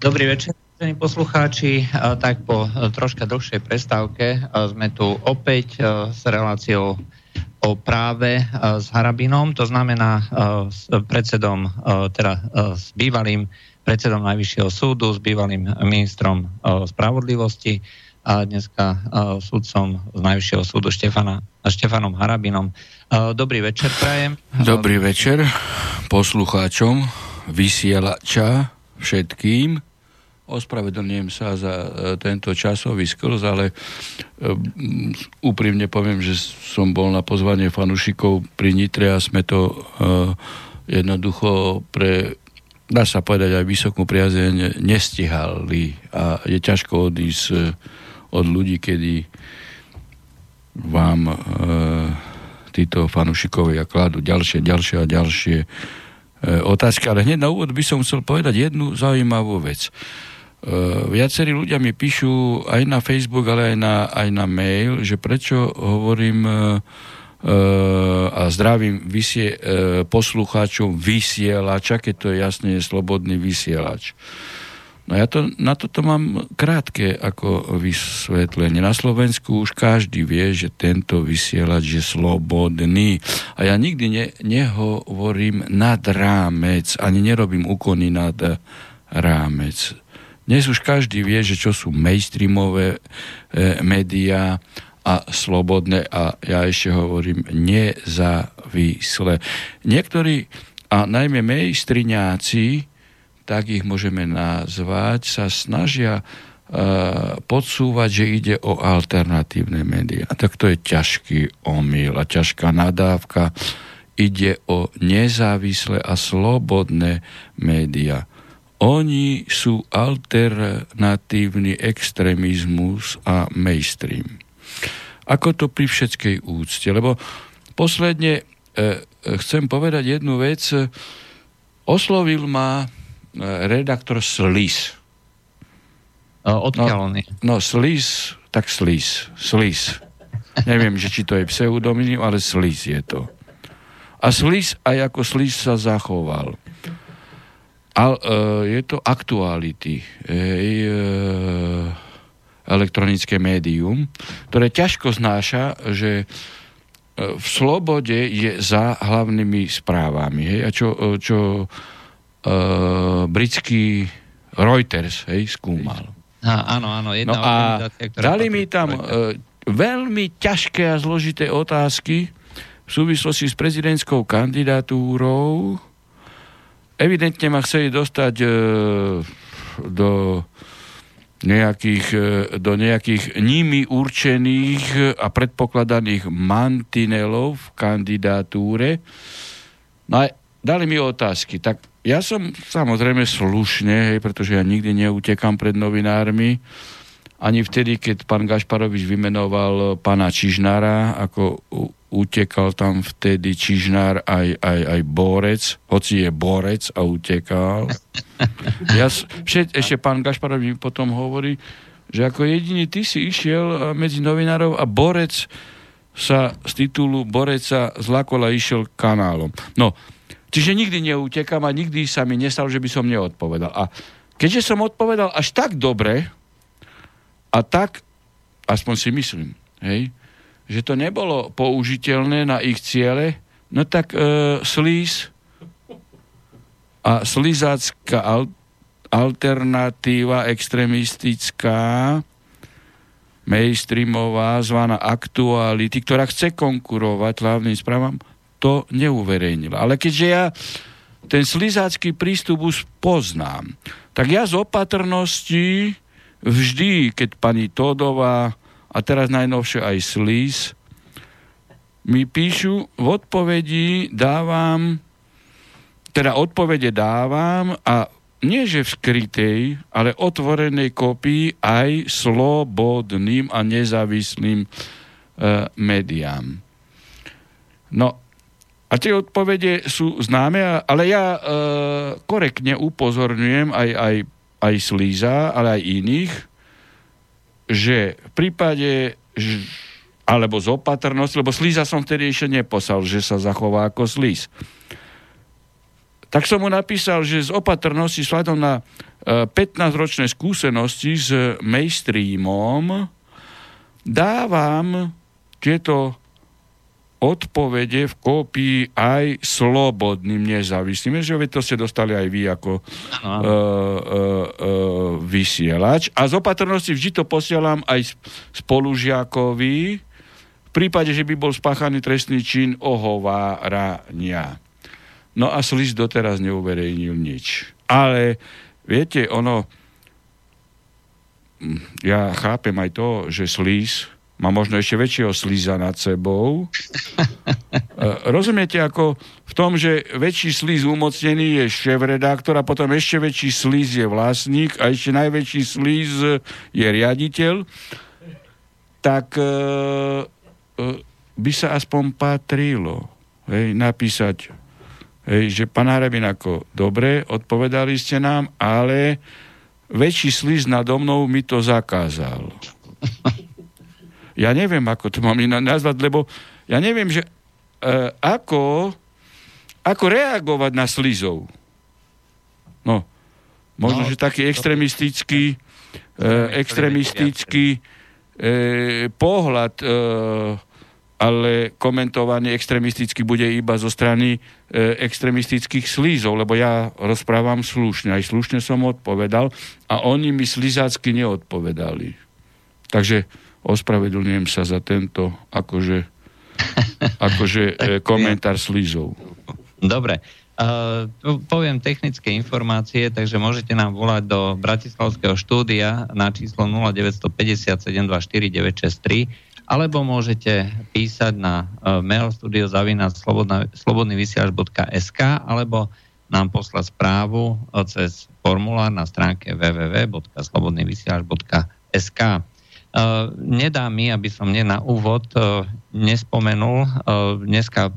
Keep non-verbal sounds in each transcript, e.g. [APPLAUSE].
Dobrý večer, vážení poslucháči. Tak po troška dlhšej prestávke sme tu opäť s reláciou o práve s Harabinom, to znamená s predsedom, teda s bývalým predsedom Najvyššieho súdu, s bývalým ministrom spravodlivosti a dneska sudcom z Najvyššieho súdu Štefana, Štefanom Harabinom. Dobrý večer, prajem. Dobrý večer poslucháčom vysielača všetkým. Ospravedlňujem sa za e, tento časový sklz, ale e, úprimne poviem, že som bol na pozvanie fanušikov pri Nitre a sme to e, jednoducho pre dá sa povedať aj vysokú priazeň nestihali a je ťažko odísť od ľudí, kedy vám títo fanúšikovia kladú ďalšie, ďalšie a ďalšie otázky. Ale hneď na úvod by som chcel povedať jednu zaujímavú vec. Viacerí ľudia mi píšu aj na Facebook, ale aj na, aj na mail, že prečo hovorím e, e a zdravím vysie, e, poslucháčom vysielača, keď to je jasne slobodný vysielač. No ja to, na toto mám krátke ako vysvetlenie. Na Slovensku už každý vie, že tento vysielač je slobodný. A ja nikdy ne, nehovorím nad rámec, ani nerobím úkony nad rámec. Dnes už každý vie, že čo sú mainstreamové e, médiá a slobodné a ja ešte hovorím nezávislé. Niektorí, a najmä mainstreamiáci, tak ich môžeme nazvať, sa snažia uh, podsúvať, že ide o alternatívne médiá. Tak to je ťažký omyl a ťažká nadávka. Ide o nezávislé a slobodné médiá. Oni sú alternatívny extrémizmus a mainstream. Ako to pri všetkej úcte? Lebo posledne e, chcem povedať jednu vec. Oslovil ma redaktor Slis. Odkiaľ no, on je? No, Slis, tak Slis. Slis. Neviem, že či to je pseudonym, ale Slis je to. A Slis aj ako Slis sa zachoval. A, uh, je to aktuality. Hej, uh, elektronické médium, ktoré ťažko znáša, že v slobode je za hlavnými správami. Hej? A čo, čo uh, britský Reuters hej, skúmal. A, áno, áno. Jedna no a dali mi tam uh, veľmi ťažké a zložité otázky v súvislosti s prezidentskou kandidatúrou. Evidentne ma chceli dostať uh, do nejakých, do nejakých nimi určených a predpokladaných mantinelov v kandidatúre. No a dali mi otázky. Tak ja som samozrejme slušne, hej, pretože ja nikdy neutekam pred novinármi, ani vtedy, keď pán Gašparovič vymenoval pána Čižnára, ako utekal tam vtedy Čižnár aj, aj, aj Borec, hoci je Borec a utekal. [LAUGHS] Ja, všet, ešte pán Gašparovič mi potom hovorí, že ako jediný ty si išiel medzi novinárov a Borec sa z titulu Boreca z Lakola išiel kanálom. No, Čiže nikdy neutekam a nikdy sa mi nestalo, že by som neodpovedal. A keďže som odpovedal až tak dobre, a tak, aspoň si myslím, hej, že to nebolo použiteľné na ich ciele, no tak e, slíz a slizácká al- alternatíva extremistická mainstreamová, zvaná aktuality, ktorá chce konkurovať hlavným správam, to neuverejnila. Ale keďže ja ten slizácky prístup už poznám, tak ja z opatrnosti vždy, keď pani Todová a teraz najnovšie aj Slíz, mi píšu, v odpovedi dávam, teda odpovede dávam a nie že v skrytej, ale otvorenej kopii aj slobodným a nezávislým e, médiám. No a tie odpovede sú známe, ale ja e, korektne upozorňujem aj, aj, aj Slíza, ale aj iných, že v prípade, alebo z opatrnosti, lebo Slíza som vtedy ešte neposal, že sa zachová ako Slíz. Tak som mu napísal, že z opatrnosti sladom na 15-ročné e, skúsenosti s mainstreamom dávam tieto odpovede v kópii aj slobodným nezávislým. Že to ste dostali aj vy ako uh, uh, uh, vysielač. A z opatrnosti vždy to posielam aj spolužiakovi, v prípade, že by bol spáchaný trestný čin ohovárania. No a Slis doteraz neuverejnil nič. Ale viete, ono, ja chápem aj to, že Slis má možno ešte väčšieho slíza nad sebou. [LAUGHS] E, rozumiete, ako v tom, že väčší slíz umocnený je šéf-redaktor a potom ešte väčší slíz je vlastník a ešte najväčší slíz je riaditeľ, tak e, e, by sa aspoň patrilo hej, napísať, hej, že pán Harabin, ako dobre, odpovedali ste nám, ale väčší slíz nado mnou mi to zakázal. [LAUGHS] Ja neviem, ako to mám iná nazvať, lebo ja neviem, že e, ako, ako reagovať na slizov. No, možno, no, že taký extremistický, e, extremistický e, pohľad, e, ale komentovaný extremisticky bude iba zo strany e, extremistických slízov, lebo ja rozprávam slušne, aj slušne som odpovedal a oni mi slizácky neodpovedali. Takže ospravedlňujem sa za tento akože, [LAUGHS] akože e, komentár slízov. Dobre. Uh, poviem technické informácie, takže môžete nám volať do Bratislavského štúdia na číslo 0950 alebo môžete písať na uh, mail studiozavinac slobodnyvysiaž.sk alebo nám poslať správu cez formulár na stránke www.slobodnyvysiaž.sk. Uh, nedá mi, aby som mne na úvod uh, nespomenul. Uh, dneska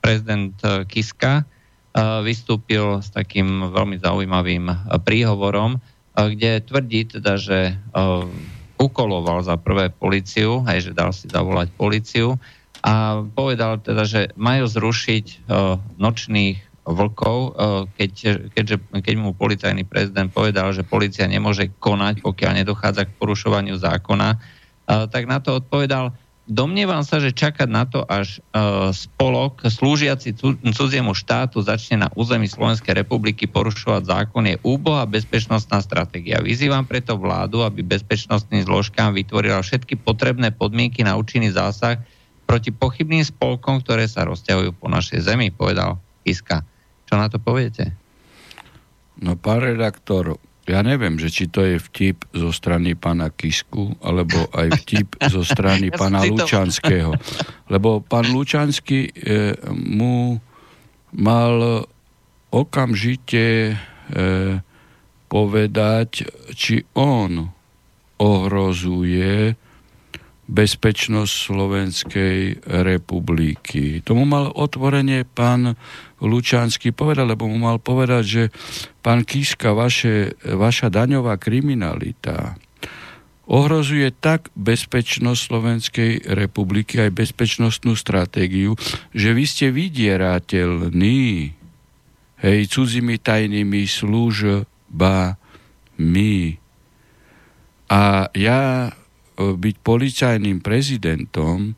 prezident Kiska vystúpil s takým veľmi zaujímavým príhovorom, kde tvrdí teda, že ukoloval za prvé policiu, aj že dal si zavolať policiu a povedal teda, že majú zrušiť nočných vlkov, e, keď, keďže, keď mu policajný prezident povedal, že policia nemôže konať, pokiaľ nedochádza k porušovaniu zákona, e, tak na to odpovedal, domnievam sa, že čakať na to, až e, spolok slúžiaci cudziemu štátu začne na území Slovenskej republiky porušovať zákon je úbohá bezpečnostná stratégia. Vyzývam preto vládu, aby bezpečnostným zložkám vytvorila všetky potrebné podmienky na účinný zásah proti pochybným spolkom, ktoré sa rozťahujú po našej zemi, povedal Kiska. Čo na to poviete? No, pán redaktor, ja neviem, že či to je vtip zo strany pána Kisku, alebo aj vtip zo strany [LAUGHS] ja pána Lučanského. Lebo pán Lučanský e, mu mal okamžite e, povedať, či on ohrozuje bezpečnosť Slovenskej republiky. Tomu mal otvorenie pán Lučánsky povedal, lebo mu mal povedať, že pán Kiska, vaše, vaša daňová kriminalita ohrozuje tak bezpečnosť Slovenskej republiky aj bezpečnostnú stratégiu, že vy ste vydierateľní hej, cudzími tajnými službami. A ja byť policajným prezidentom,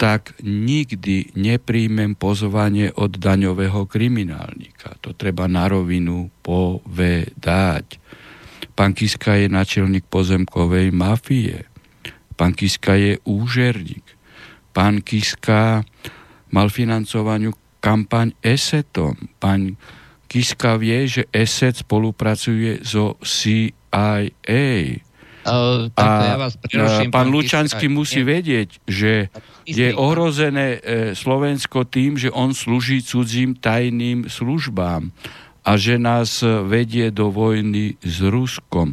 tak nikdy nepríjmem pozvanie od daňového kriminálnika. To treba na rovinu povedať. Pán Kiska je načelník pozemkovej mafie. Pán Kiska je úžerník. Pán Kiska mal financovaniu kampaň ESETom. Pán Kiska vie, že ESET spolupracuje so CIA Uh, a ja vás preruším, pán, pán Lučanský musí vedieť, že je ohrozené e, Slovensko tým, že on slúži cudzím tajným službám a že nás vedie do vojny s Ruskom.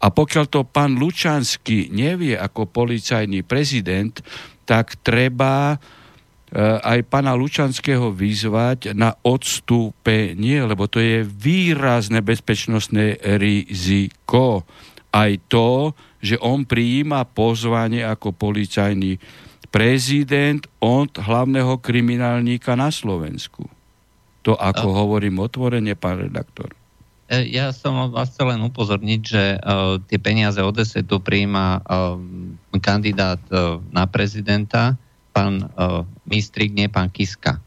A pokiaľ to pán Lučanský nevie ako policajný prezident, tak treba e, aj pána Lučanského vyzvať na odstúpenie, lebo to je výrazné bezpečnostné riziko aj to, že on prijíma pozvanie ako policajný prezident od hlavného kriminálníka na Slovensku. To ako hovorím otvorene, pán redaktor. E, ja som vás chcel len upozorniť, že uh, tie peniaze od tu príjma uh, kandidát uh, na prezidenta, pán uh, Mistrik, nie pán Kiska.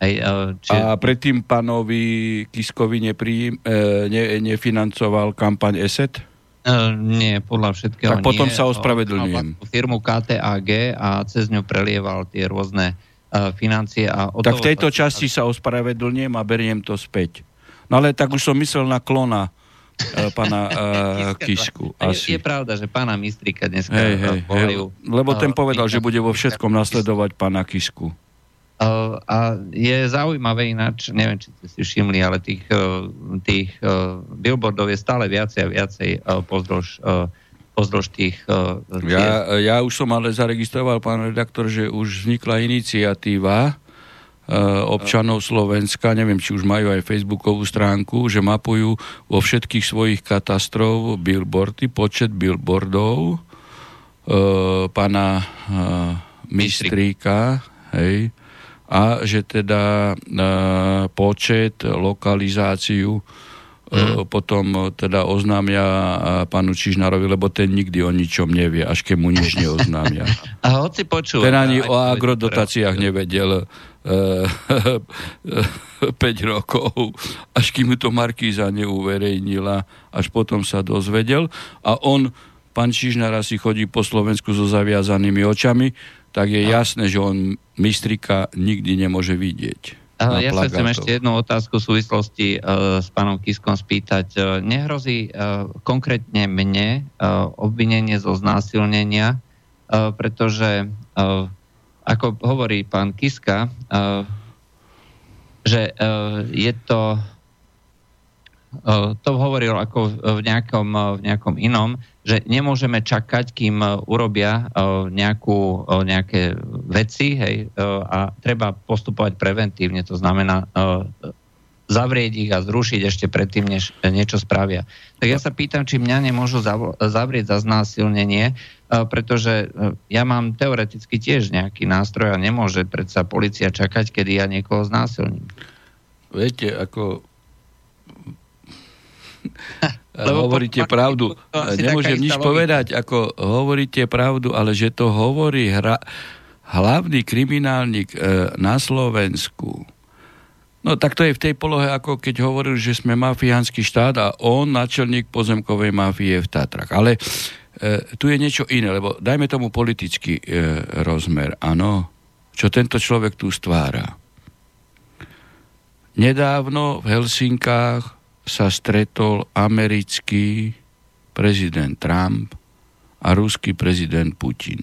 Hej, uh, či... A predtým pánovi Kiskovi neprí, uh, ne, nefinancoval kampaň ESET? Uh, nie, podľa všetkého Tak potom nie. sa ospravedlňujem. Firmu KTAG a cez ňu prelieval tie rôzne uh, financie. A tak v tejto časti sa ospravedlňujem a beriem to späť. No ale tak už som myslel na klona uh, pána [LAUGHS] uh, Kisku. Asi. Je, je pravda, že pána Mistrika dneska hej, hej, volajú. Lebo ten povedal, že bude vo všetkom nasledovať pána Kisku. Uh, a je zaujímavé ináč, neviem, či ste si všimli, ale tých, uh, tých uh, billboardov je stále viacej a viacej pozdĺž, pozdĺž tých... Ja, ja už som ale zaregistroval, pán redaktor, že už vznikla iniciatíva Eh, občanov Slovenska, neviem, či už majú aj facebookovú stránku, že mapujú vo všetkých svojich katastrov billboardy, počet billboardov e, pána e, Mistríka, hej, a že teda e, počet, lokalizáciu mm. potom teda oznámia pánu Čižnárovi, lebo ten nikdy o ničom nevie, až keď mu nič neoznámia. [LAUGHS] A hoci počul. Ten ani o agrodotáciách nevedel [LAUGHS] 5 rokov, až kým mu to Markíza neuverejnila, až potom sa dozvedel. A on, pán Čižnár asi chodí po Slovensku so zaviazanými očami, tak je jasné, že on mistrika nikdy nemôže vidieť. Ja sa chcem ešte jednu otázku v súvislosti uh, s pánom Kiskom spýtať. Uh, nehrozí uh, konkrétne mne uh, obvinenie zo znásilnenia, uh, pretože uh, ako hovorí pán Kiska, uh, že uh, je to to hovoril ako v nejakom, v nejakom inom, že nemôžeme čakať, kým urobia nejakú, nejaké veci hej, a treba postupovať preventívne, to znamená zavrieť ich a zrušiť ešte predtým, než niečo spravia. Tak ja sa pýtam, či mňa nemôžu zavrieť za znásilnenie, pretože ja mám teoreticky tiež nejaký nástroj a nemôže predsa policia čakať, kedy ja niekoho znásilním. Viete, ako... [LAUGHS] Lebo hovoríte po, pravdu. Nemôžem nič povedať, ako hovoríte pravdu, ale že to hovorí hra, hlavný kriminálnik e, na Slovensku, No tak to je v tej polohe, ako keď hovoril, že sme mafiánsky štát a on načelník pozemkovej mafie v Tatrach. Ale e, tu je niečo iné, lebo dajme tomu politický e, rozmer. Áno, čo tento človek tu stvára. Nedávno v Helsinkách sa stretol americký prezident Trump a ruský prezident Putin.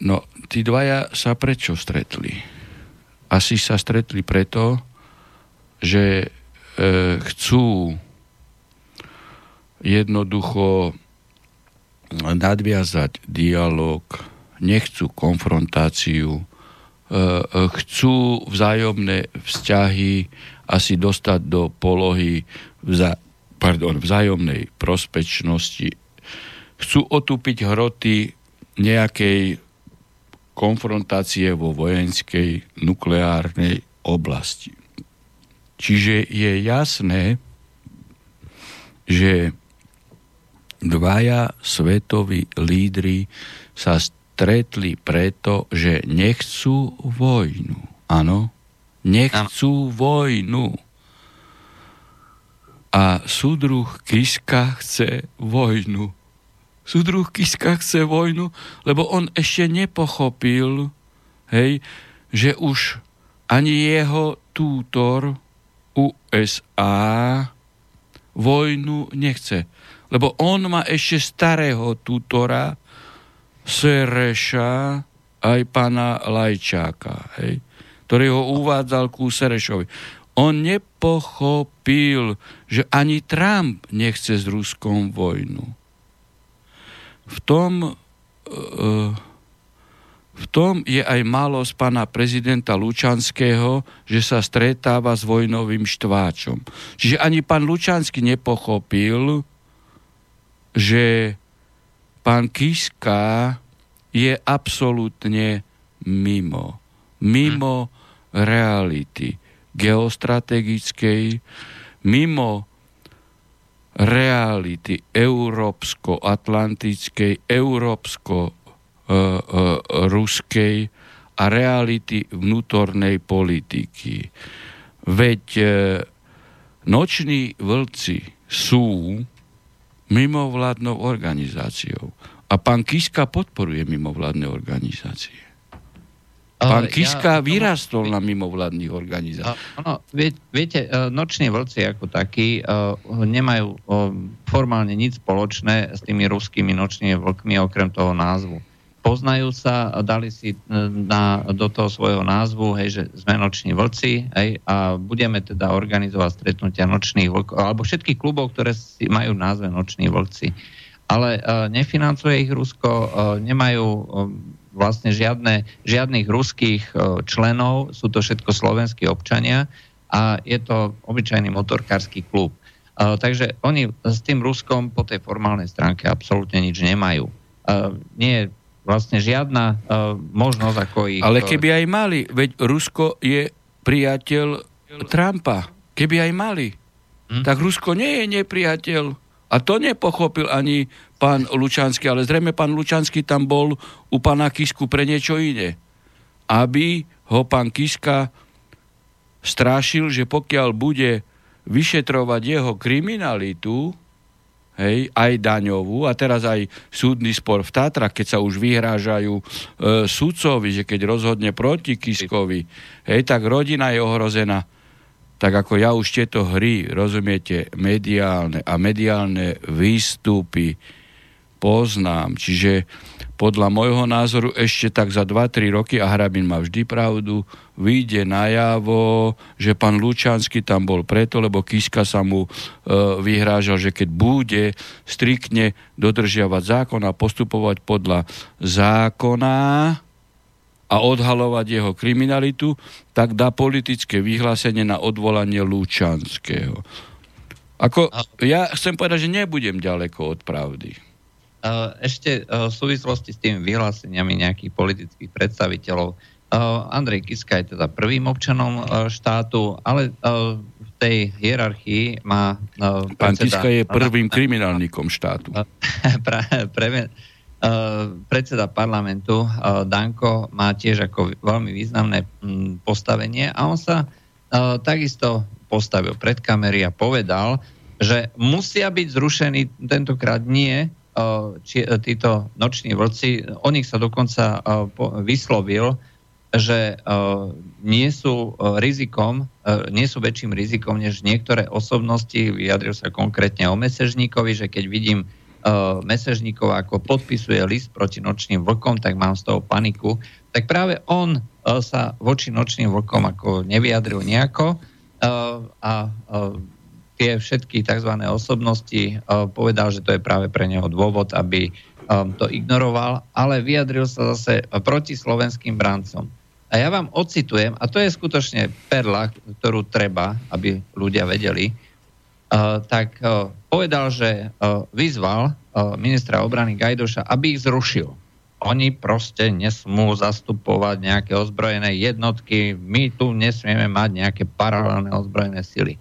No, tí dvaja sa prečo stretli? asi sa stretli preto, že e, chcú jednoducho nadviazať dialog, nechcú konfrontáciu, chcú vzájomné vzťahy asi dostať do polohy vza, pardon, vzájomnej prospečnosti. Chcú otúpiť hroty nejakej konfrontácie vo vojenskej nukleárnej oblasti. Čiže je jasné, že dvaja svetoví lídry sa stretli preto, že nechcú vojnu. Áno, nechcú vojnu. A súdruh Kiska chce vojnu. Súdruh Kiska chce vojnu, lebo on ešte nepochopil, hej, že už ani jeho tútor USA vojnu nechce. Lebo on má ešte starého tútora, Sereša, aj pána Lajčáka, hej, ktorý ho uvádzal ku Serešovi. On nepochopil, že ani Trump nechce s Ruskom vojnu v tom, e, v tom je aj malo z pána prezidenta Lučanského, že sa stretáva s vojnovým štváčom. Čiže ani pán Lučanský nepochopil, že pán Kiska je absolútne mimo. Mimo hm. reality geostrategickej, mimo reality európsko-atlantickej, európsko-ruskej a reality vnútornej politiky. Veď e, noční vlci sú mimovládnou organizáciou. A pán Kiska podporuje mimovládne organizácie. Pán Kiska ja, vyrastol na mimovládnych organizáciách. Vie, viete, e, noční vlci ako takí uh, nemajú uh, formálne nič spoločné s tými ruskými nočnými vlkmi, okrem toho názvu. Poznajú sa, dali si na, do toho svojho názvu, hej, že sme noční vlci hej, a budeme teda organizovať stretnutia nočných vlkov, alebo všetkých klubov, ktoré si majú názve noční vlci. Ale uh, nefinancuje ich Rusko, uh, nemajú uh, vlastne žiadne, žiadnych ruských e, členov, sú to všetko slovenskí občania a je to obyčajný motorkársky klub. Uh, takže oni s tým Ruskom po tej formálnej stránke absolútne nič nemajú. Uh, nie je vlastne žiadna uh, možnosť, ako ich... Ale keby aj mali, veď Rusko je priateľ Trumpa. Keby aj mali, hm? tak Rusko nie je nepriateľ. A to nepochopil ani pán Lučanský, ale zrejme pán Lučanský tam bol u pána Kisku pre niečo iné. Aby ho pán Kiska strášil, že pokiaľ bude vyšetrovať jeho kriminalitu, hej, aj daňovú a teraz aj súdny spor v Tatrach, keď sa už vyhrážajú e, sudcovi, že keď rozhodne proti Kiskovi, hej, tak rodina je ohrozená. Tak ako ja už tieto hry, rozumiete, mediálne a mediálne výstupy, poznám. Čiže podľa môjho názoru ešte tak za 2-3 roky, a Hrabin má vždy pravdu, vyjde najavo, že pán Lučanský tam bol preto, lebo Kiska sa mu e, vyhrážal, že keď bude striktne dodržiavať zákon a postupovať podľa zákona a odhalovať jeho kriminalitu, tak dá politické vyhlásenie na odvolanie Lučanského. Ako, ja chcem povedať, že nebudem ďaleko od pravdy. Ešte v súvislosti s tými vyhláseniami nejakých politických predstaviteľov. Andrej Kiska je teda prvým občanom štátu, ale v tej hierarchii má... Pán Kiska je prvým kriminálnikom štátu. [LAUGHS] Pre, pre, predseda parlamentu Danko má tiež ako veľmi významné postavenie a on sa takisto postavil pred kamery a povedal, že musia byť zrušení tentokrát nie či, e, títo noční vlci, o nich sa dokonca vyslovil, že nie sú rizikom, nie sú väčším rizikom než niektoré osobnosti, vyjadril sa konkrétne o Mesežníkovi, že keď vidím Mesežníkov, ako podpisuje list proti nočným vlkom, tak mám z toho paniku. Tak práve on sa voči nočným vlkom ako nevyjadril nejako a tie všetky tzv. osobnosti uh, povedal, že to je práve pre neho dôvod, aby um, to ignoroval, ale vyjadril sa zase proti slovenským brancom. A ja vám ocitujem, a to je skutočne perla, ktorú treba, aby ľudia vedeli, tak povedal, že vyzval ministra obrany Gajdoša, aby ich zrušil. Oni proste nesmú zastupovať nejaké ozbrojené jednotky, my tu nesmieme mať nejaké paralelné ozbrojené sily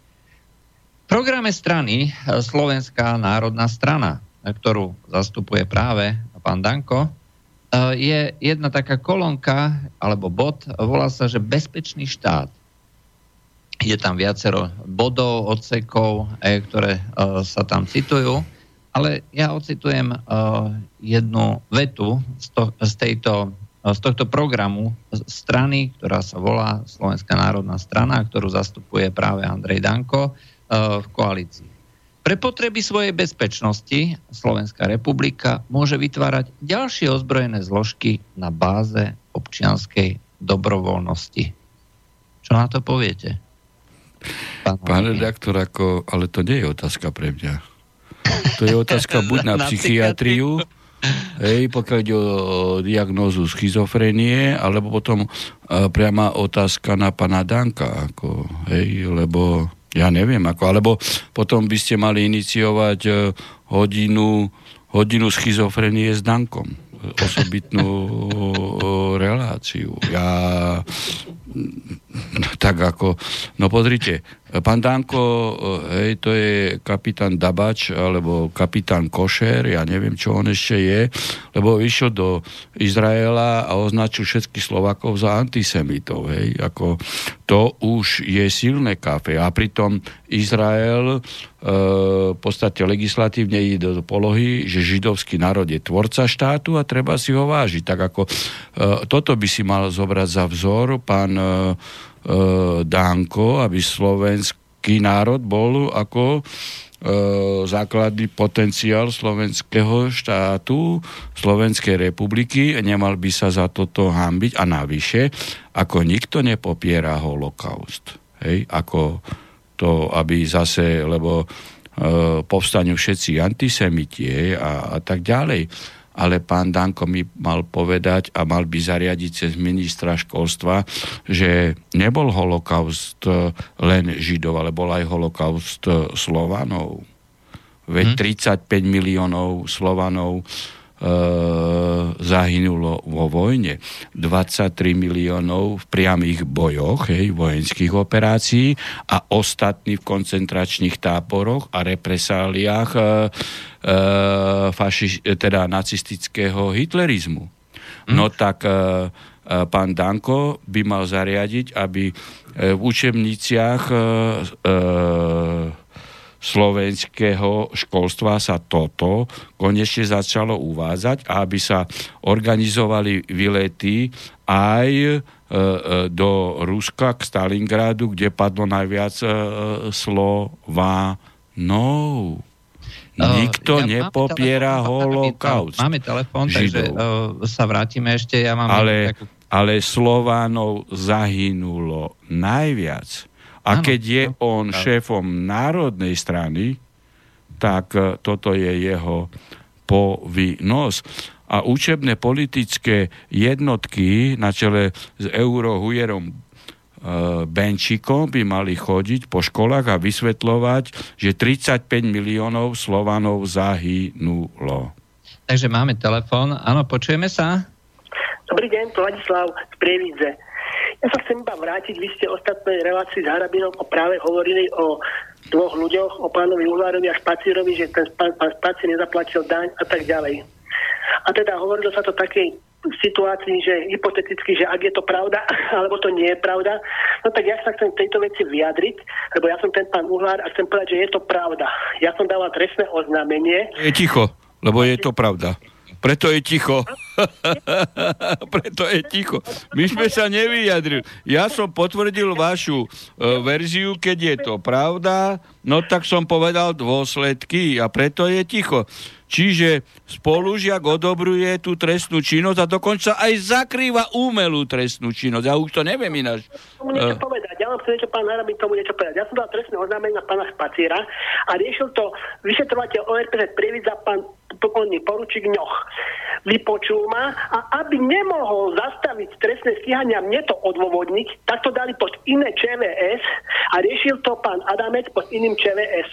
programe strany e, Slovenská národná strana, e, ktorú zastupuje práve pán Danko, e, je jedna taká kolónka alebo bod, volá sa, že bezpečný štát. Je tam viacero bodov, odsekov, ktoré sa tam citujú, ale ja ocitujem jednu vetu z, to, z, tejto, z tohto programu strany, ktorá sa volá Slovenská národná strana, ktorú zastupuje práve Andrej Danko v koalícii. Pre potreby svojej bezpečnosti Slovenská republika môže vytvárať ďalšie ozbrojené zložky na báze občianskej dobrovoľnosti. Čo na to poviete? Pán, Pán redaktor, ako, ale to nie je otázka pre mňa. To je otázka [LAUGHS] buď na, na psychiatriu, hej, pokiaľ ide o diagnózu schizofrenie, alebo potom uh, priama otázka na pana Danka, ako, hej, lebo ja neviem ako, alebo potom by ste mali iniciovať e, hodinu, hodinu schizofrenie s Dankom osobitnú reláciu. Ja tak ako, no pozrite, pán Danko, hej, to je kapitán Dabač, alebo kapitán Košer, ja neviem, čo on ešte je, lebo vyšiel do Izraela a označil všetkých Slovakov za antisemitov, hej, ako to už je silné kafe. A pritom Izrael e, v podstate legislatívne ide do polohy, že židovský národ je tvorca štátu a treba si ho vážiť. Tak ako e, toto by si mal zobrať za vzor pán e, Dánko, aby slovenský národ bol ako e, základný potenciál slovenského štátu, Slovenskej republiky, nemal by sa za toto hambiť a navyše, ako nikto nepopiera holokaust. Hej, ako to, aby zase, lebo e, povstanú všetci antisemiti a, a tak ďalej ale pán Danko mi mal povedať a mal by zariadiť cez ministra školstva, že nebol holokaust e, len Židov, ale bol aj holokaust e, Slovanov. Veď 35 hm? miliónov Slovanov zahynulo vo vojne. 23 miliónov v priamých bojoch, hej, vojenských operácií a ostatní v koncentračných táboroch a represáliách e, e, faši, teda nacistického hitlerizmu. Hm? No tak e, e, pán Danko by mal zariadiť, aby e, v učebniciach e, e, slovenského školstva sa toto konečne začalo uvádzať aby sa organizovali výlety aj e, e, do Ruska, k Stalingradu, kde padlo najviac e, Slovanov. Nikto ja nepopiera holokaust. Máme telefón, takže uh, sa vrátime ešte. Ja mám ale, takú... ale Slovanov zahynulo najviac. A keď je on šéfom národnej strany, tak e, toto je jeho povinnosť. A učebné politické jednotky na čele s eurohujerom e, Benčikom by mali chodiť po školách a vysvetľovať, že 35 miliónov Slovanov zahynulo. Takže máme telefón. Áno, počujeme sa? Dobrý deň, Vladislav z Prievidze. Ja sa chcem iba vrátiť, vy ste ostatnej relácii s Harabinom práve hovorili o dvoch ľuďoch, o pánovi Uhlárovi a Špacírovi, že ten pán, pán Špacír nezaplatil daň a tak ďalej. A teda hovorilo sa to takej situácii, že hypoteticky, že ak je to pravda, [LAUGHS] alebo to nie je pravda, no tak ja sa chcem tejto veci vyjadriť, lebo ja som ten pán Uhlár a chcem povedať, že je to pravda. Ja som dával trestné oznámenie. Je ticho, lebo je to pravda. Preto je ticho. [LAUGHS] Preto je ticho. My sme sa nevyjadrili. Ja som potvrdil vašu uh, verziu, keď je to pravda, no tak som povedal dôsledky a preto je ticho. Čiže spolužiak odobruje tú trestnú činnosť a dokonca aj zakrýva umelú trestnú činnosť. Ja už to neviem ináč. Tomu niečo uh, povedať. Ja vám chcem niečo, pán Harabin, tomu niečo povedať. Ja som dal trestné oznámenie na pána Špaciera a riešil to vyšetrovateľ ORPZ Prievidza, pán pokojný poručík Ňoch. Vypočul ma a aby nemohol zastaviť trestné stíhania mne to odôvodniť, tak to dali pod iné ČVS a riešil to pán Adamec pod iným ČVS.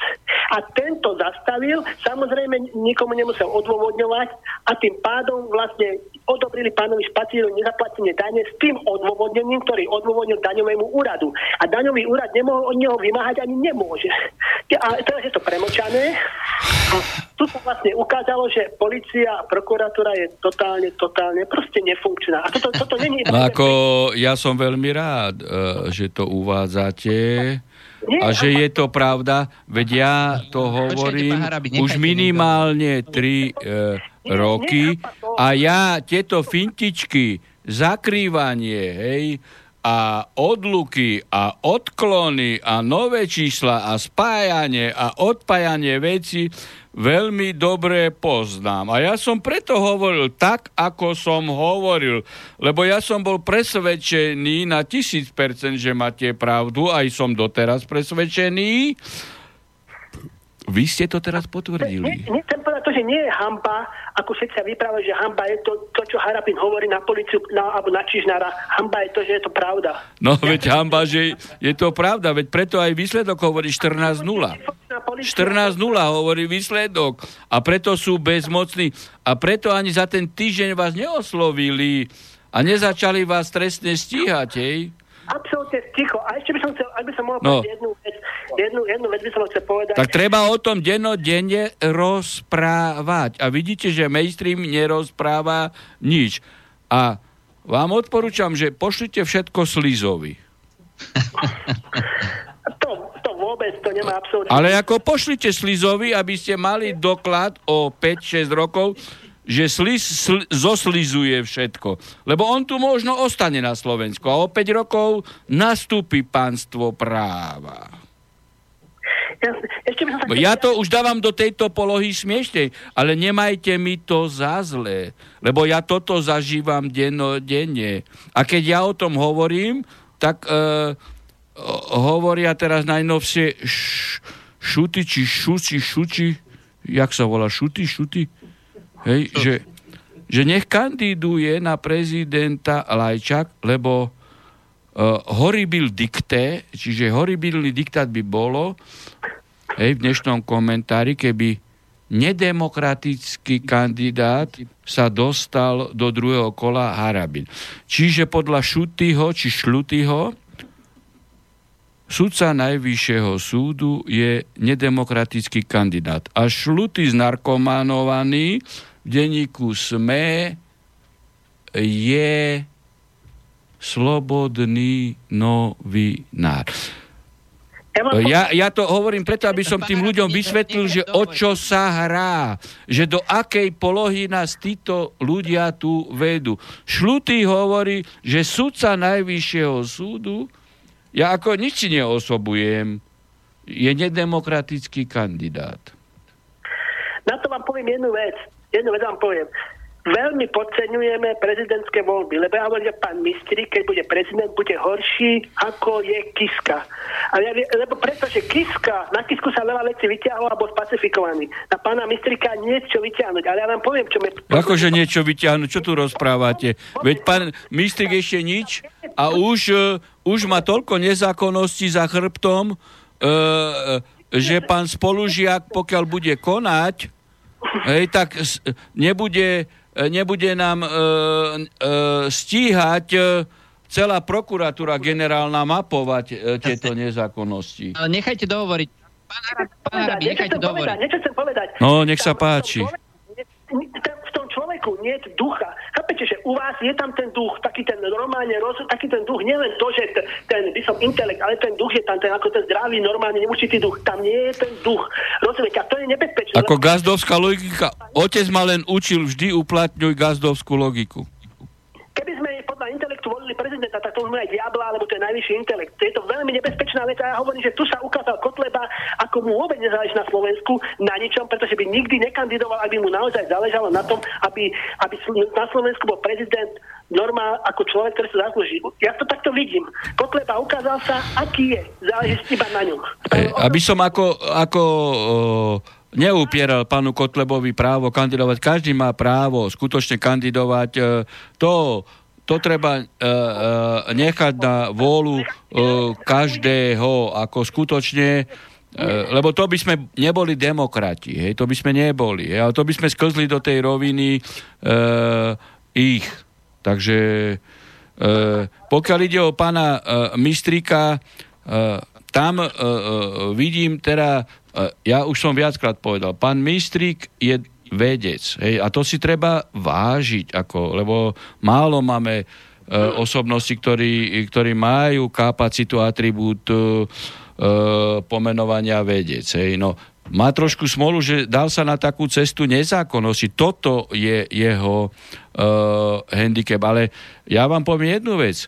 A tento zastavil, samozrejme nikomu nemusel odôvodňovať a tým pádom vlastne odobrili pánovi Špacíru nezaplatenie dane s tým odôvodnením, ktorý odôvodnil daňovému úradu. A daňový úrad nemohol od neho vymáhať ani nemôže. A teraz je to premočané. A tu sa vlastne ukázalo, že policia a prokuratúra je totálne, totálne proste nefunkčná. A toto, toto není... No ako ja som veľmi rád, e, že to uvádzate. Nie, a že je to pravda, veď ja to hovorím už minimálne 3 e, roky a ja tieto fintičky, zakrývanie, hej, a odluky a odklony a nové čísla a spájanie a odpájanie veci veľmi dobre poznám. A ja som preto hovoril tak, ako som hovoril, lebo ja som bol presvedčený na tisíc percent, že máte pravdu, aj som doteraz presvedčený, vy ste to teraz potvrdili. Nechcem povedať to, že nie je hamba, ako všetci vyprávajú, že hamba je to, to čo Harapin hovorí na policiu na, alebo na Čižnára. Hamba je to, že je to pravda. No ja veď hamba, že je to pravda, veď preto aj výsledok hovorí 14-0. 14-0 hovorí výsledok a preto sú bezmocní a preto ani za ten týždeň vás neoslovili a nezačali vás trestne stíhať, hej? absolútne ticho. A ešte by som chcel, ak by som mohol no. jednu vec, jednu, jednu vec by som chcel povedať. Tak treba o tom dennodenne rozprávať. A vidíte, že mainstream nerozpráva nič. A vám odporúčam, že pošlite všetko Slizovi. [LAUGHS] to, to vôbec, to nemá absolútne... Ale ako pošlite Slizovi, aby ste mali doklad o 5-6 rokov, že sliz sl, zoslizuje všetko. Lebo on tu možno ostane na Slovensku a o 5 rokov nastúpi pánstvo práva. Ja, ešte by som sa... ja to už dávam do tejto polohy smiešnej, ale nemajte mi to za zlé, lebo ja toto zažívam denne. A keď ja o tom hovorím, tak e, hovoria teraz najnovšie š, šuty, či šuci, šuči, jak sa volá, šuty, šuty, hej, že, že nech kandiduje na prezidenta Lajčak, lebo uh, horibil dikté, čiže horibilný diktát by bolo, hej, v dnešnom komentári, keby nedemokratický kandidát sa dostal do druhého kola Harabin. Čiže podľa Šutyho či Šlutyho Sudca Najvyššieho súdu je nedemokratický kandidát. A šluty znarkomanovaný v denníku SME je slobodný novinár. Ja, ja to hovorím preto, aby som tým ľuďom vysvetlil, že o čo sa hrá, že do akej polohy nás títo ľudia tu vedú. Šlutý hovorí, že sudca Najvyššieho súdu ja ako nič si neosobujem. Je nedemokratický kandidát. Na to vám poviem jednu vec. Jednu vec vám poviem. Veľmi podceňujeme prezidentské voľby, lebo ja hovorím, že pán Mistri, keď bude prezident, bude horší, ako je Kiska. Ale ja, lebo pretože Kiska, na Kisku sa veľa vecí vyťahlo a bol spacifikovaný. Na pána Mistrika niečo vyťahnuť. Ale ja vám poviem, čo mi... Akože niečo vyťahnuť? Čo tu rozprávate? Veď pán Mistrik ešte nič a už uh, už má toľko nezákonností za chrbtom, e, e, že pán spolužiak, pokiaľ bude konať, hej, tak nebude, nebude nám e, e, stíhať e, celá prokuratúra generálna mapovať e, tieto nezákonnosti. Ale nechajte dohovoriť. Pán Arab, pán Arab, nechajte dohovoriť. No, nech sa páči človeku nie ducha. Chápete, že u vás je tam ten duch, taký ten normálne roz, taký ten duch, nielen to, že t- ten, by som intelekt, ale ten duch je tam, ten, ako ten zdravý, normálny, neurčitý duch. Tam nie je ten duch. Rozumiete? A to je nebezpečné. Ako gazdovská logika. Otec ma len učil vždy uplatňuj gazdovskú logiku. Keby sme podľa intelektu volili prezidenta, tak to už aj diabla, alebo to je najvyšší intelekt. Je to veľmi nebezpečná vec a ja hovorím, že tu sa ukázal Kotleba, ako mu vôbec nezáleží na Slovensku, na ničom, pretože by nikdy nekandidoval, aby mu naozaj záležalo na tom, aby, aby na Slovensku bol prezident normál ako človek, ktorý sa zaslúži. Ja to takto vidím. Kotleba ukázal sa, aký je. Záleží iba na ňom. Aby som ako, ako neupieral pánu Kotlebovi právo kandidovať. Každý má právo skutočne kandidovať. E, to, to treba uh, uh, nechať na vôľu uh, každého, ako skutočne lebo to by sme neboli demokrati, hej, to by sme neboli, hej, ale to by sme sklzli do tej roviny uh, ich. Takže uh, pokiaľ ide o pána uh, Mistrika, uh, tam uh, uh, vidím teda ja už som viackrát povedal, pán Mistrík je vedec. Hej, a to si treba vážiť, ako, lebo málo máme e, osobnosti, ktorí, ktorí majú kapacitu, atribút e, e, pomenovania vedec. Hej. No, má trošku smolu, že dal sa na takú cestu nezákonnosti. Toto je jeho e, handicap. Ale ja vám poviem jednu vec.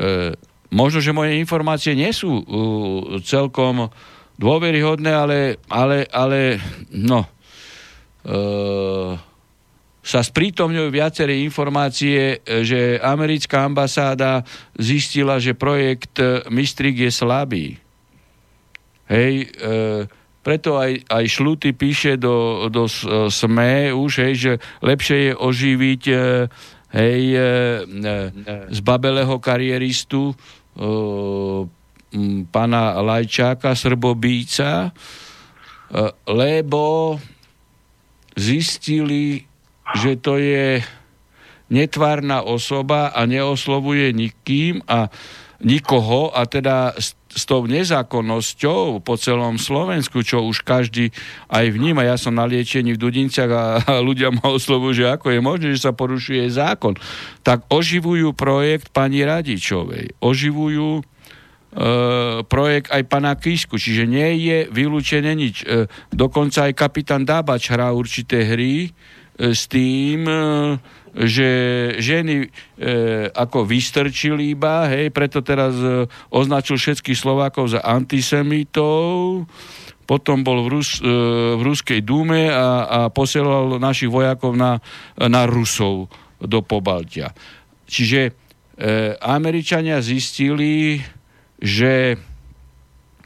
E, možno, že moje informácie nie sú e, celkom dôveryhodné, ale, ale, ale no, sa sprítomňujú viaceré informácie, že americká ambasáda zistila, že projekt Mistrik je slabý. Hej, e, preto aj, aj Šluty píše do, do SME už, hej, že lepšie je oživiť e, hej, e, e, z babelého kariéristu e, pána Lajčáka, srbobíca, e, lebo zistili, že to je netvárna osoba a neoslovuje nikým a nikoho a teda s, s tou nezákonnosťou po celom Slovensku, čo už každý aj vníma. Ja som na liečení v Dudinciach a, a ľudia ma oslovujú, že ako je možné, že sa porušuje zákon. Tak oživujú projekt pani Radičovej. Oživujú projekt aj pana Kisku, čiže nie je vylúčené nič. E, dokonca aj kapitán Dábač hrá určité hry e, s tým, že ženy e, ako vystrčili iba, hej, preto teraz e, označil všetkých Slovákov za antisemitov, potom bol v, Rus, e, v Ruskej dúme a, a posielal našich vojakov na, na Rusov do Pobaltia. Čiže e, Američania zistili, že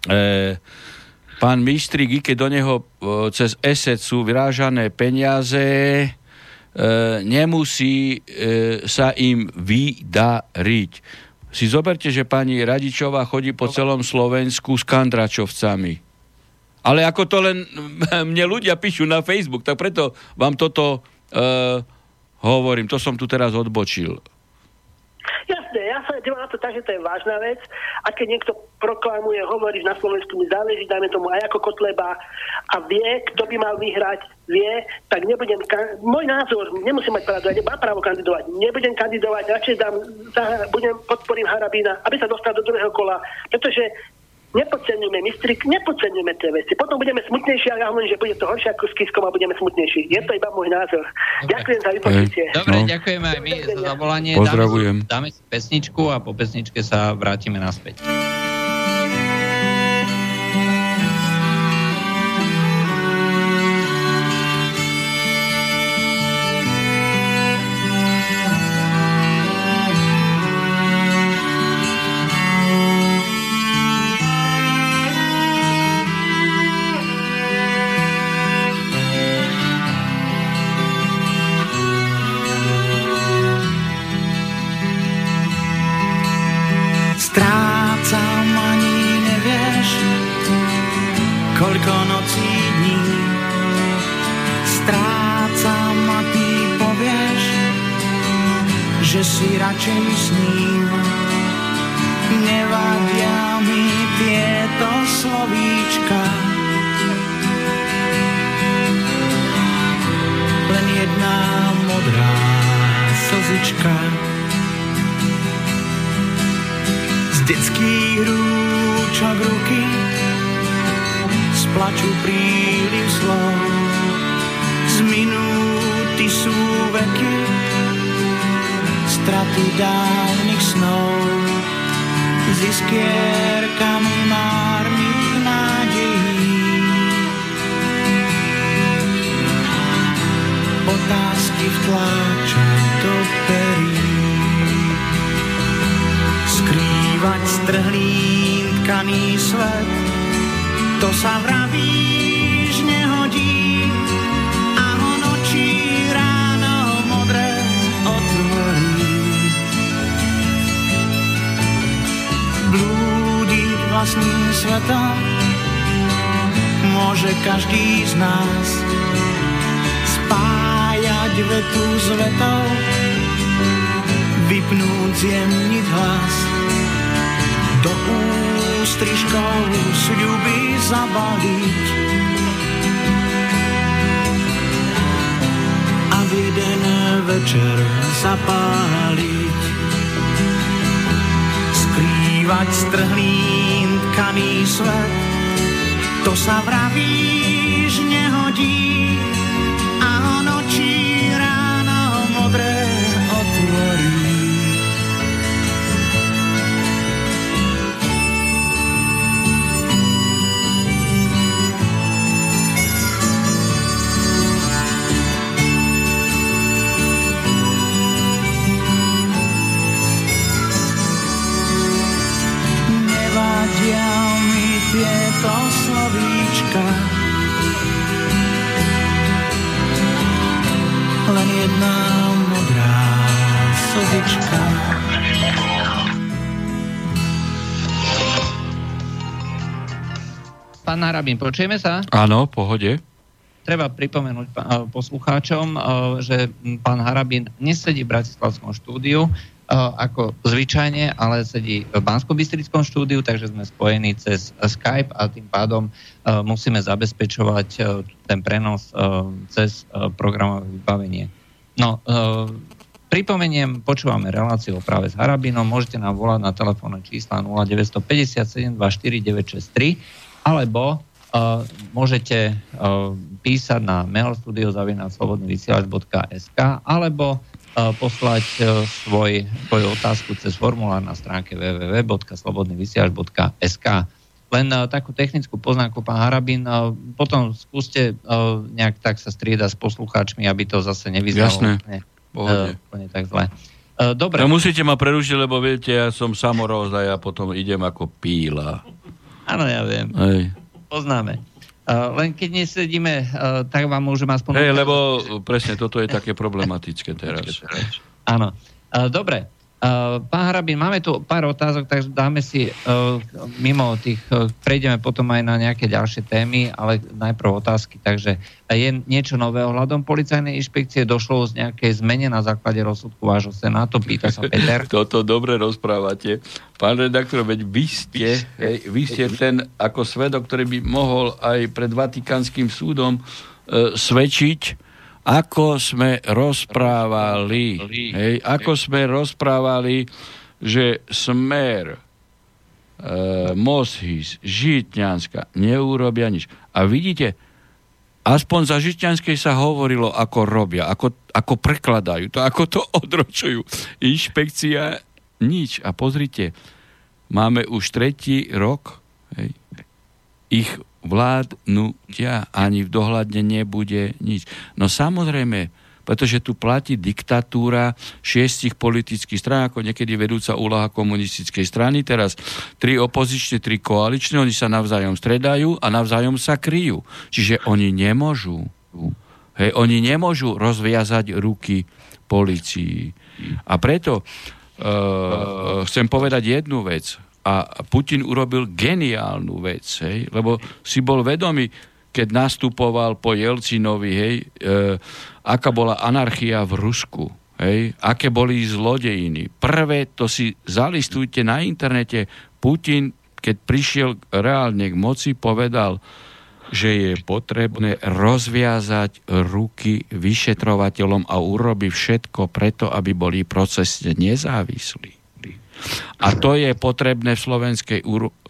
e, pán Mistrik, keď do neho e, cez ESET sú vyrážané peniaze, e, nemusí sa im vydariť. Si zoberte, že pani Radičová chodí po celom Slovensku s kandračovcami. Ale ako to len [LAUGHS] mne ľudia píšu na Facebook, tak preto vám toto e, hovorím. To som tu teraz odbočil. Ja na to je vážna vec. A keď niekto proklamuje, hovorí, že na Slovensku mi záleží, dajme tomu aj ako Kotleba a vie, kto by mal vyhrať, vie, tak nebudem, môj názor, nemusím mať pravdu, ja nemám právo kandidovať, nebudem kandidovať, radšej dám, budem, podporím Harabína, aby sa dostal do druhého kola, pretože nepodceňujeme mistrik, nepodceňujeme tie veci. Potom budeme smutnejší, ale ja hovorím, že bude to horšie ako s Kiskom a budeme smutnejší. Je to iba môj názor. Dobre. Ďakujem za vypočutie. Dobre, no. ďakujeme aj my za zavolanie. Pozdravujem. Dáme, dáme si pesničku a po pesničke sa vrátime naspäť. do slovíčka. Len jedna modrá slzička. Z detských rúčok ruky splaču plaču príliv slov. Z minúty sú veky straty dávnych snov s iskierkami márnych nádejí. Otázky vtláča do perí. Skrývať strhlý tkaný svet, to sa vraví vlastným svetom. Môže každý z nás spájať vetu s vetou, vypnúť zjemniť hlas. Do ústrižkov sľuby zabaliť a v jeden večer zapáliť. Skrývať strhlý kamý sled, to sa vravíš nehodí a nočí ráno modré otvorí. Pán Harabín, počujeme sa? Áno, pohode. treba pripomenúť poslucháčom, že pán Harabin nesedí v Bratislavskom štúdiu, ako zvyčajne, ale sedí v bansko štúdiu, takže sme spojení cez Skype a tým pádom musíme zabezpečovať ten prenos cez programové vybavenie. No, pripomeniem, počúvame reláciu práve s Harabinom, môžete nám volať na telefónne čísla 0957 24963 alebo Uh, môžete uh, písať na mailstudio.slobodnyvysielač.sk alebo uh, poslať uh, svoj, svoju otázku cez formulár na stránke www.slobodnyvysielač.sk len uh, takú technickú poznámku, pán Harabín, uh, potom skúste uh, nejak tak sa striedať s poslucháčmi, aby to zase nevyznalo Jasné. uh, úplne tak zle. Uh, dobre. No musíte ma prerušiť, lebo viete, ja som samoroz a ja potom idem ako píla. Áno, ja viem. Hej poznáme. Uh, len keď nesedíme, uh, tak vám môžem aspoň... Hej, lebo presne toto je také problematické teraz. [LAUGHS] Áno. Uh, dobre, pán Harabin, máme tu pár otázok, takže dáme si uh, mimo tých, uh, prejdeme potom aj na nejaké ďalšie témy, ale najprv otázky. Takže je niečo nové ohľadom policajnej inšpekcie? Došlo z nejakej zmene na základe rozsudku vášho senátu? Pýta sa Peter. [LAUGHS] Toto dobre rozprávate. Pán redaktor, veď vy ste, hej, vy ste ten ako svedok, ktorý by mohol aj pred Vatikánskym súdom uh, svedčiť, ako sme rozprávali, hej, ako sme rozprávali, že smer e, Moshis, Žitňanska neurobia nič. A vidíte, aspoň za Žitňanskej sa hovorilo, ako robia, ako, ako prekladajú to, ako to odročujú. Inšpekcia nič. A pozrite, máme už tretí rok hej, ich vládnutia ani v dohľadne nebude nič. No samozrejme, pretože tu platí diktatúra šiestich politických strán, ako niekedy vedúca úloha komunistickej strany, teraz tri opozičné, tri koaličné, oni sa navzájom stredajú a navzájom sa kryjú. Čiže oni nemôžu, hej, oni nemôžu rozviazať ruky policii. A preto uh, chcem povedať jednu vec a Putin urobil geniálnu vec, hej, lebo si bol vedomý, keď nastupoval po Jelcinovi, hej, e, aká bola anarchia v Rusku, hej, aké boli zlodejiny. Prvé to si zalistujte na internete. Putin, keď prišiel reálne k moci, povedal, že je potrebné rozviazať ruky vyšetrovateľom a urobiť všetko preto, aby boli procesne nezávislí. A to je potrebné v Slovenskej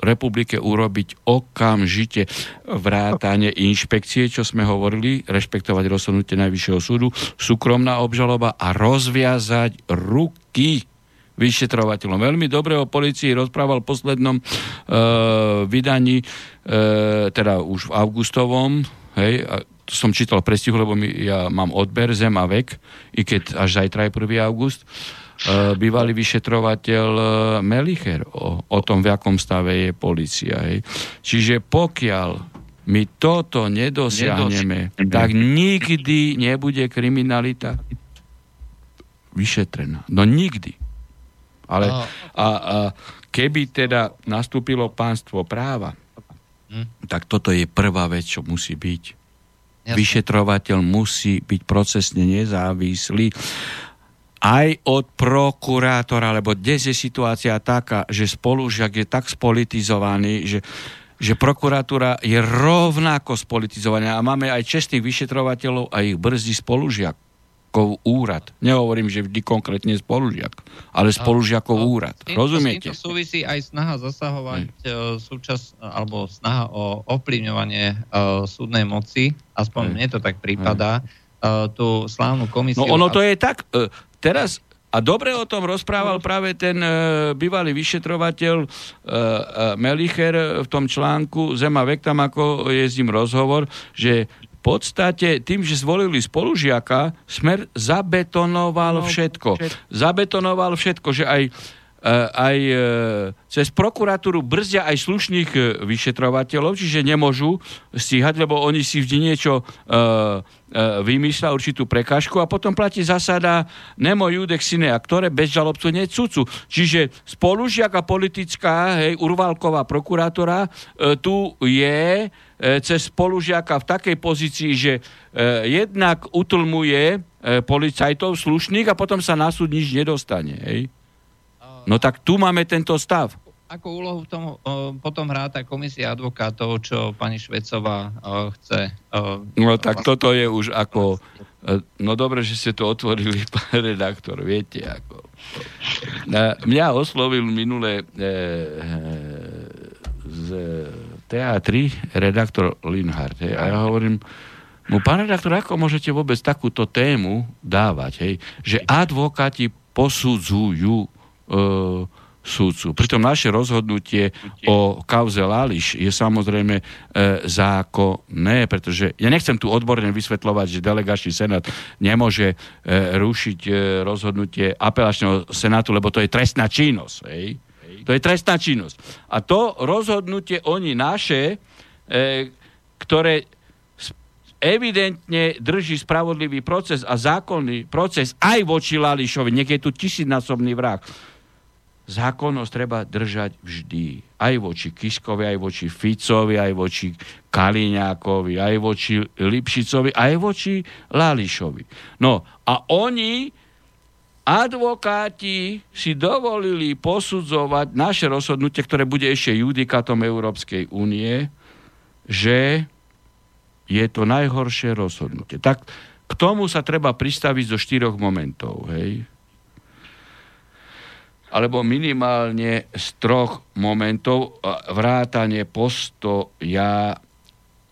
republike urobiť okamžite vrátanie inšpekcie, čo sme hovorili, rešpektovať rozhodnutie Najvyššieho súdu, súkromná obžaloba a rozviazať ruky vyšetrovateľom. Veľmi dobre o policii rozprával v poslednom e, vydaní, e, teda už v augustovom, hej, a to som čítal prestihu, lebo my, ja mám odber Zem a vek, i keď až zajtra je 1. august. E, bývalý vyšetrovateľ e, Melicher o, o tom, v akom stave je policia. Hej. Čiže pokiaľ my toto nedosiahneme, Nedosi- tak nikdy nebude kriminalita vyšetrená. No nikdy. Ale a, a keby teda nastúpilo pánstvo práva, hm? tak toto je prvá vec, čo musí byť. Jasne. Vyšetrovateľ musí byť procesne nezávislý aj od prokurátora, lebo dnes je situácia taká, že spolužiak je tak spolitizovaný, že, že prokuratúra je rovnako spolitizovaná a máme aj čestných vyšetrovateľov a ich brzdí spolužiak úrad. Nehovorím, že vždy konkrétne spolužiak, ale spolužiakov a, úrad. S týmto, Rozumiete? S súvisí aj snaha zasahovať uh, súčas, alebo snaha o ovplyvňovanie uh, súdnej moci, aspoň Hej. mne to tak prípada, uh, tú slávnu komisiu... No ono to je tak, uh, Teraz a dobre o tom rozprával práve ten e, bývalý vyšetrovateľ e, e, Melicher v tom článku Zema vek, tam ako je s ním rozhovor, že v podstate tým, že zvolili spolužiaka, Smer zabetonoval všetko. Zabetonoval všetko, že aj aj e, cez prokuratúru brzdia aj slušných e, vyšetrovateľov, čiže nemôžu stíhať, lebo oni si vždy niečo vymýšľa určitú prekážku a potom platí zasada nemo judex sine ktoré bez žalobcu nie. Čiže spolužiaka politická, hej, urvalková prokurátora tu je cez spolužiaka v takej pozícii, že jednak utlmuje policajtov slušných a potom sa na súd nič nedostane. Hej. No tak tu máme tento stav. Ako úlohu v tom potom hrá tá komisia advokátov, čo pani Švecová chce? no tak toto je už ako... E, no dobre, že ste to otvorili, [LAUGHS] pán redaktor, viete, ako... Mňa oslovil minule e, e, z TA3 redaktor Linhardt. Hej, a ja hovorím, mu, pán redaktor, ako môžete vôbec takúto tému dávať, hej, že advokáti posudzujú e, súdcu. Pritom naše rozhodnutie o kauze Lališ je samozrejme e, zákonné, pretože ja nechcem tu odborne vysvetľovať, že delegačný senát nemôže e, rušiť e, rozhodnutie apelačného senátu, lebo to je trestná činnosť. Hej? To je trestná činnosť. A to rozhodnutie oni naše, e, ktoré evidentne drží spravodlivý proces a zákonný proces aj voči Lališovi, nech je tu tisícnásobný vrah zákonnosť treba držať vždy. Aj voči Kiskovi, aj voči Ficovi, aj voči Kaliňákovi, aj voči Lipšicovi, aj voči Lališovi. No a oni, advokáti, si dovolili posudzovať naše rozhodnutie, ktoré bude ešte judikátom Európskej únie, že je to najhoršie rozhodnutie. Tak k tomu sa treba pristaviť zo štyroch momentov. Hej? Alebo minimálne z troch momentov vrátanie postoja.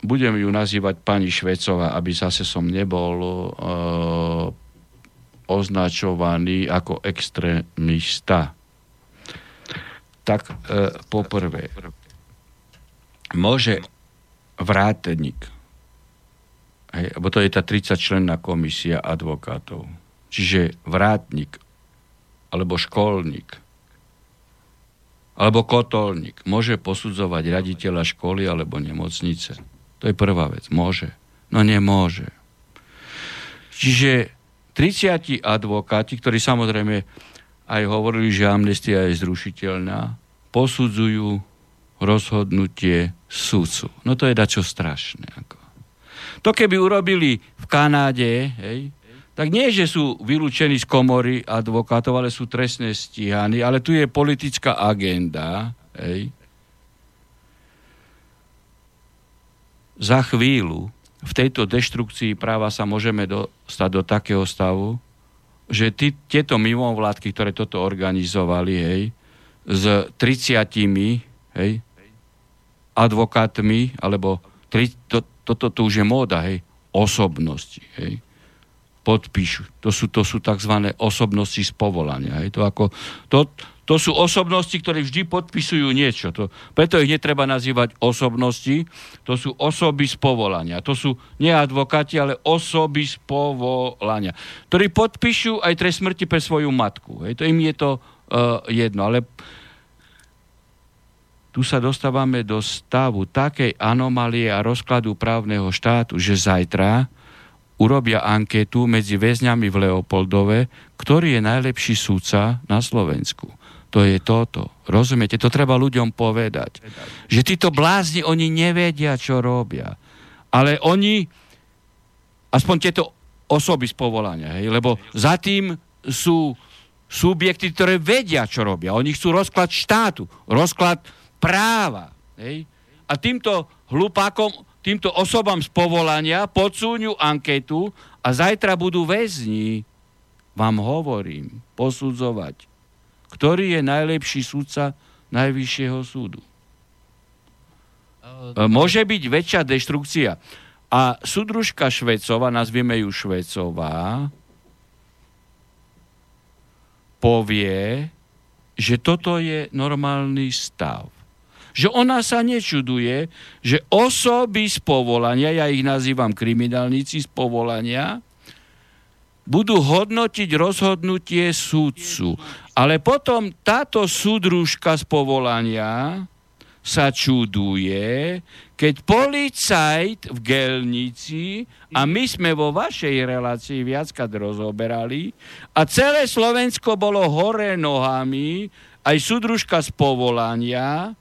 Budem ju nazývať pani Švecová, aby zase som nebol uh, označovaný ako extrémista. Tak uh, poprvé, môže vrátenik, hej, lebo to je tá 30 členná komisia advokátov, čiže vrátnik alebo školník, alebo kotolník môže posudzovať raditeľa školy alebo nemocnice. To je prvá vec. Môže. No nemôže. Čiže 30 advokáti, ktorí samozrejme aj hovorili, že amnestia je zrušiteľná, posudzujú rozhodnutie súdcu. No to je dačo strašné. Ako. To keby urobili v Kanáde, hej, tak nie, že sú vylúčení z komory advokátov, ale sú trestne stíhaní, ale tu je politická agenda. Hej. Za chvíľu v tejto deštrukcii práva sa môžeme dostať do takého stavu, že tí, tieto mimovládky, ktoré toto organizovali, hej, s 30 hej, advokátmi, alebo tri, to, toto to už je móda, hej, osobnosti, hej, podpíšu. To sú, to sú tzv. osobnosti z povolania. Je to, ako, to, to sú osobnosti, ktoré vždy podpisujú niečo. To, preto ich netreba nazývať osobnosti, to sú osoby z povolania. To sú nie advokáti, ale osoby z povolania, ktorí podpíšu aj trest smrti pre svoju matku. Hej, to im je to uh, jedno. Ale tu sa dostávame do stavu takej anomálie a rozkladu právneho štátu, že zajtra urobia anketu medzi väzňami v Leopoldove, ktorý je najlepší súdca na Slovensku. To je toto. Rozumiete? To treba ľuďom povedať. Že títo blázni, oni nevedia, čo robia. Ale oni, aspoň tieto osoby z povolania, hej, lebo za tým sú subjekty, ktoré vedia, čo robia. Oni chcú rozklad štátu, rozklad práva. Hej. A týmto hlupákom týmto osobám z povolania podsúňu anketu a zajtra budú väzni, vám hovorím, posudzovať, ktorý je najlepší súdca Najvyššieho súdu. E, môže byť väčšia deštrukcia. A súdružka Švecová, nazvieme ju Švecová, povie, že toto je normálny stav že ona sa nečuduje, že osoby z povolania, ja ich nazývam kriminálnici z povolania, budú hodnotiť rozhodnutie súdcu. Ale potom táto súdružka z povolania sa čuduje, keď policajt v Gelnici, a my sme vo vašej relácii viackrát rozoberali, a celé Slovensko bolo hore nohami, aj súdružka z povolania,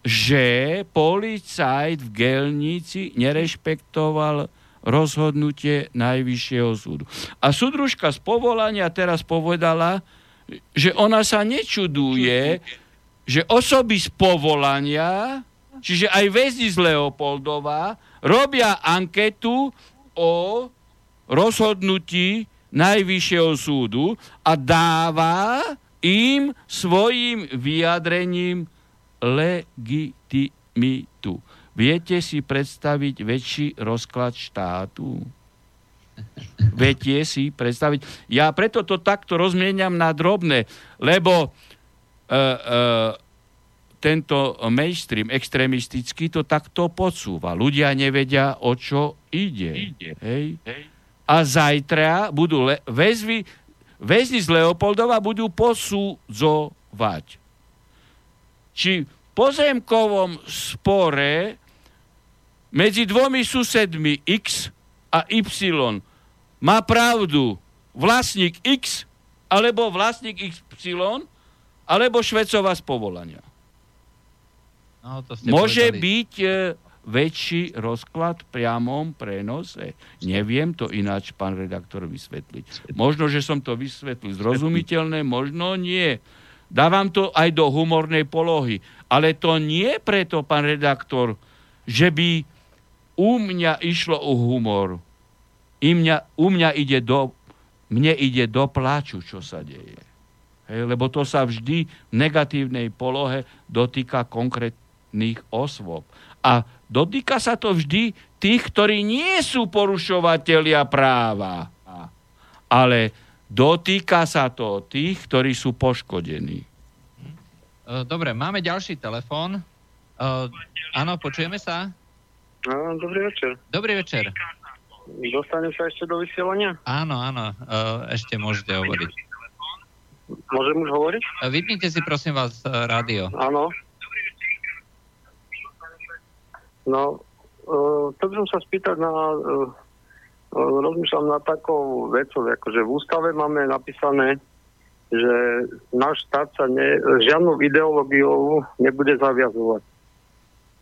že policajt v Gelnici nerešpektoval rozhodnutie Najvyššieho súdu. A súdružka z povolania teraz povedala, že ona sa nečuduje, že osoby z povolania, čiže aj väzni z Leopoldova, robia anketu o rozhodnutí Najvyššieho súdu a dáva im svojim vyjadrením legitimitu. Viete si predstaviť väčší rozklad štátu? Viete si predstaviť? Ja preto to takto rozmieniam na drobné, lebo uh, uh, tento mainstream extrémistický to takto podsúva. Ľudia nevedia, o čo ide. ide. Hej? Hej. A zajtra budú le- väzvy, väzni z Leopoldova budú posudzovať. Či pozemkovom spore medzi dvomi susedmi X a Y má pravdu vlastník X alebo vlastník XY alebo Švecová z povolania. No, to Môže povedali. byť e, väčší rozklad v priamom prenose. Neviem to ináč, pán redaktor, vysvetliť. Možno, že som to vysvetlil zrozumiteľné, možno nie. Dávam to aj do humornej polohy. Ale to nie preto, pán redaktor, že by u mňa išlo o humor. I mňa, u mňa ide do, mne ide do pláču, čo sa deje. Hej, lebo to sa vždy v negatívnej polohe dotýka konkrétnych osôb. A dotýka sa to vždy tých, ktorí nie sú porušovateľia práva. Ale dotýka sa to tých, ktorí sú poškodení. Dobre, máme ďalší telefón. Uh, áno, počujeme sa? No, dobrý večer. Dobrý večer. Dostanem sa ešte do vysielania? Áno, áno, e, ešte môžete hovoriť. Môžem už hovoriť? E, vypnite si prosím vás e, rádio. Áno. No, to by som sa spýtať na... Rozmýšľam na takou vecou, akože v ústave máme napísané, že náš štát sa ne, žiadnou ideológiou nebude zaviazovať.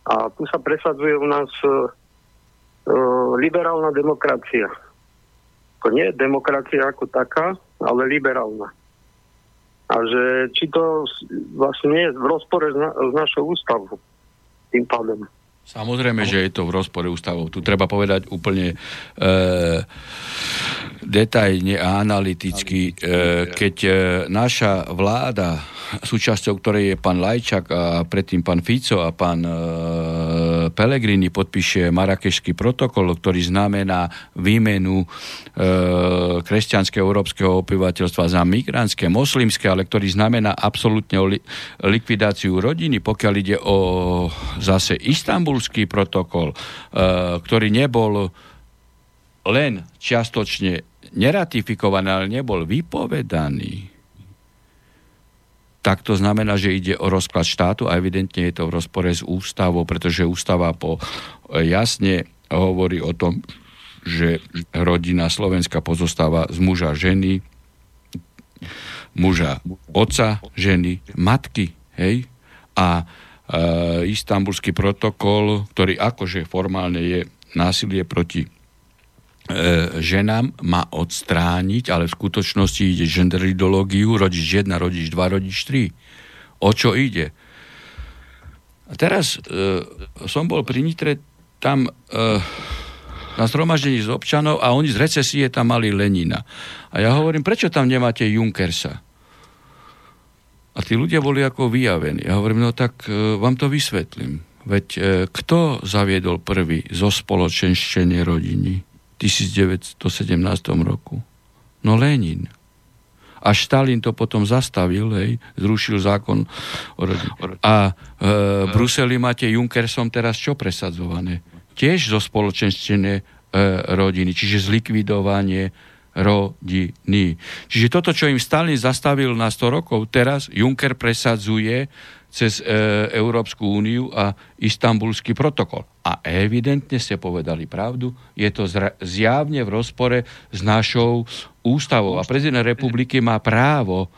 A tu sa presadzuje u nás uh, liberálna demokracia. To nie je demokracia ako taká, ale liberálna. A že či to vlastne nie je v rozpore s, na, s našou ústavou tým pádom. Samozrejme, že je to v rozpore ústavou. Tu treba povedať úplne e, detajne a analyticky, e, keď e, naša vláda súčasťou ktorej je pán Lajčak a predtým pán Fico a pán e, Pelegrini podpíše Marakešský protokol, ktorý znamená výmenu kresťanského európskeho obyvateľstva za migrantské, moslimské, ale ktorý znamená absolútne li, likvidáciu rodiny, pokiaľ ide o zase istambulský protokol, ktorý nebol len čiastočne neratifikovaný, ale nebol vypovedaný tak to znamená, že ide o rozklad štátu a evidentne je to v rozpore s ústavou, pretože ústava po e, jasne hovorí o tom, že rodina Slovenska pozostáva z muža, ženy, muža, otca, ženy, matky, hej? A e, istambulský protokol, ktorý akože formálne je násilie proti E, ženám má odstrániť, ale v skutočnosti ide gender ideológiu, rodič 1, rodič 2, rodič 3. O čo ide? A teraz e, som bol pri Nitre tam e, na zhromaždení z občanov a oni z recesie tam mali Lenina. A ja hovorím, prečo tam nemáte Junkersa? A tí ľudia boli ako vyjavení. Ja hovorím, no tak e, vám to vysvetlím. Veď e, kto zaviedol prvý zo spoločenščenie rodiny? 1917 roku? No Lenin. A Stalin to potom zastavil, hej, zrušil zákon. A e, v Bruseli máte Junckersom teraz čo presadzované? Tiež zo spoločenstvené e, rodiny, čiže zlikvidovanie rodiny. Čiže toto, čo im Stalin zastavil na 100 rokov, teraz Juncker presadzuje cez e, Európsku úniu a istambulský protokol. A evidentne ste povedali pravdu, je to zra- zjavne v rozpore s našou ústavou. A prezident republiky má právo e,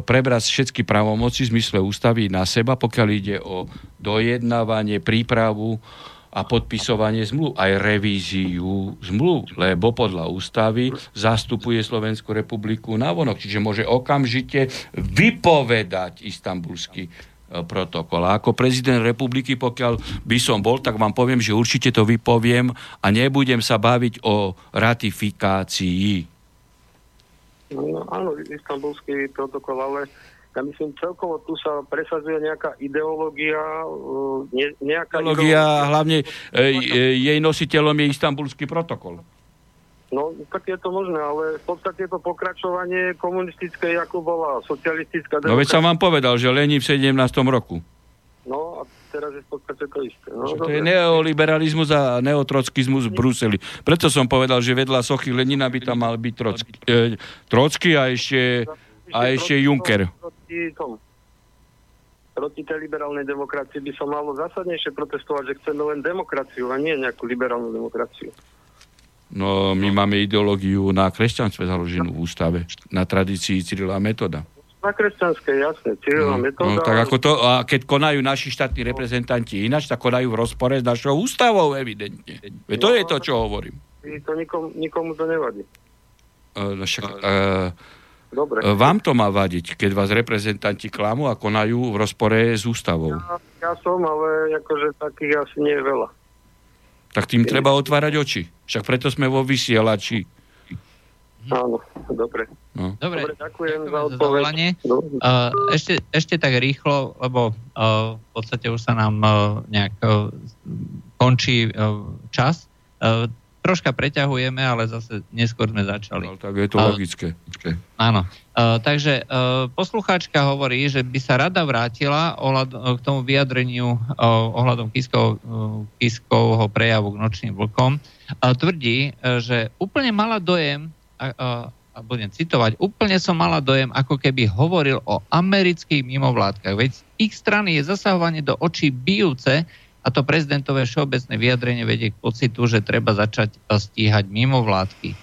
prebrať všetky právomoci v zmysle ústavy na seba, pokiaľ ide o dojednávanie, prípravu a podpisovanie zmluv, aj revíziu zmluv, lebo podľa ústavy zastupuje Slovenskú republiku na vonok, čiže môže okamžite vypovedať istambulský e, protokol. A ako prezident republiky, pokiaľ by som bol, tak vám poviem, že určite to vypoviem a nebudem sa baviť o ratifikácii. No, áno, istambulský protokol, ale ja myslím, celkovo tu sa presadzuje nejaká ideológia, ne, nejaká ideológia, ideológia hlavne e, jej nositeľom je istambulský protokol. No, tak je to možné, ale v podstate je to pokračovanie komunistickej, ako bola socialistická demokracia. No veď som vám povedal, že Lenin v 17. roku. No a teraz je v podstate to isté. No, to je neoliberalizmus a neotrockizmus v Bruseli. Preto som povedal, že vedľa sochy Lenina by tam mal byť Trocky, e, Trocky a ešte a ešte Juncker. Proti, tom, proti tej liberálnej demokracii by som malo zásadnejšie protestovať, že chceme len demokraciu a nie nejakú liberálnu demokraciu. No, my máme ideológiu na kresťanstve založenú v ústave, na tradícii Cyrila Metoda. Na kresťanské, jasne, Cyrila no, Metoda. No, tak ako to, a keď konajú naši štátni reprezentanti ináč, tak konajú v rozpore s našou ústavou, evidentne. Veď to no, je to, čo hovorím. To nikomu, nikomu to nevadí. Uh, však, uh, Dobre. E, vám to má vadiť, keď vás reprezentanti klamú a konajú v rozpore s ústavou. Ja, ja som, ale akože takých asi nie je veľa. Tak tým treba otvárať oči. Však preto sme vo vysielači. Áno, dobre. No. Dobre, dobre ďakujem, ďakujem za odpoveď. Uh, ešte, ešte tak rýchlo, lebo uh, v podstate už sa nám uh, nejak uh, končí uh, čas. Uh, troška preťahujeme, ale zase neskôr sme začali. No, tak je to logické. Uh, áno. Uh, takže uh, poslucháčka hovorí, že by sa rada vrátila ohľad, uh, k tomu vyjadreniu uh, ohľadom Kiskov, uh, Kiskovho prejavu k nočným vlkom. Uh, tvrdí, uh, že úplne mala dojem, uh, uh, budem citovať, úplne som mala dojem, ako keby hovoril o amerických mimovládkach. Veď ich strany je zasahovanie do očí bijúce, a to prezidentové všeobecné vyjadrenie vedie k pocitu, že treba začať e, stíhať mimovládky. E,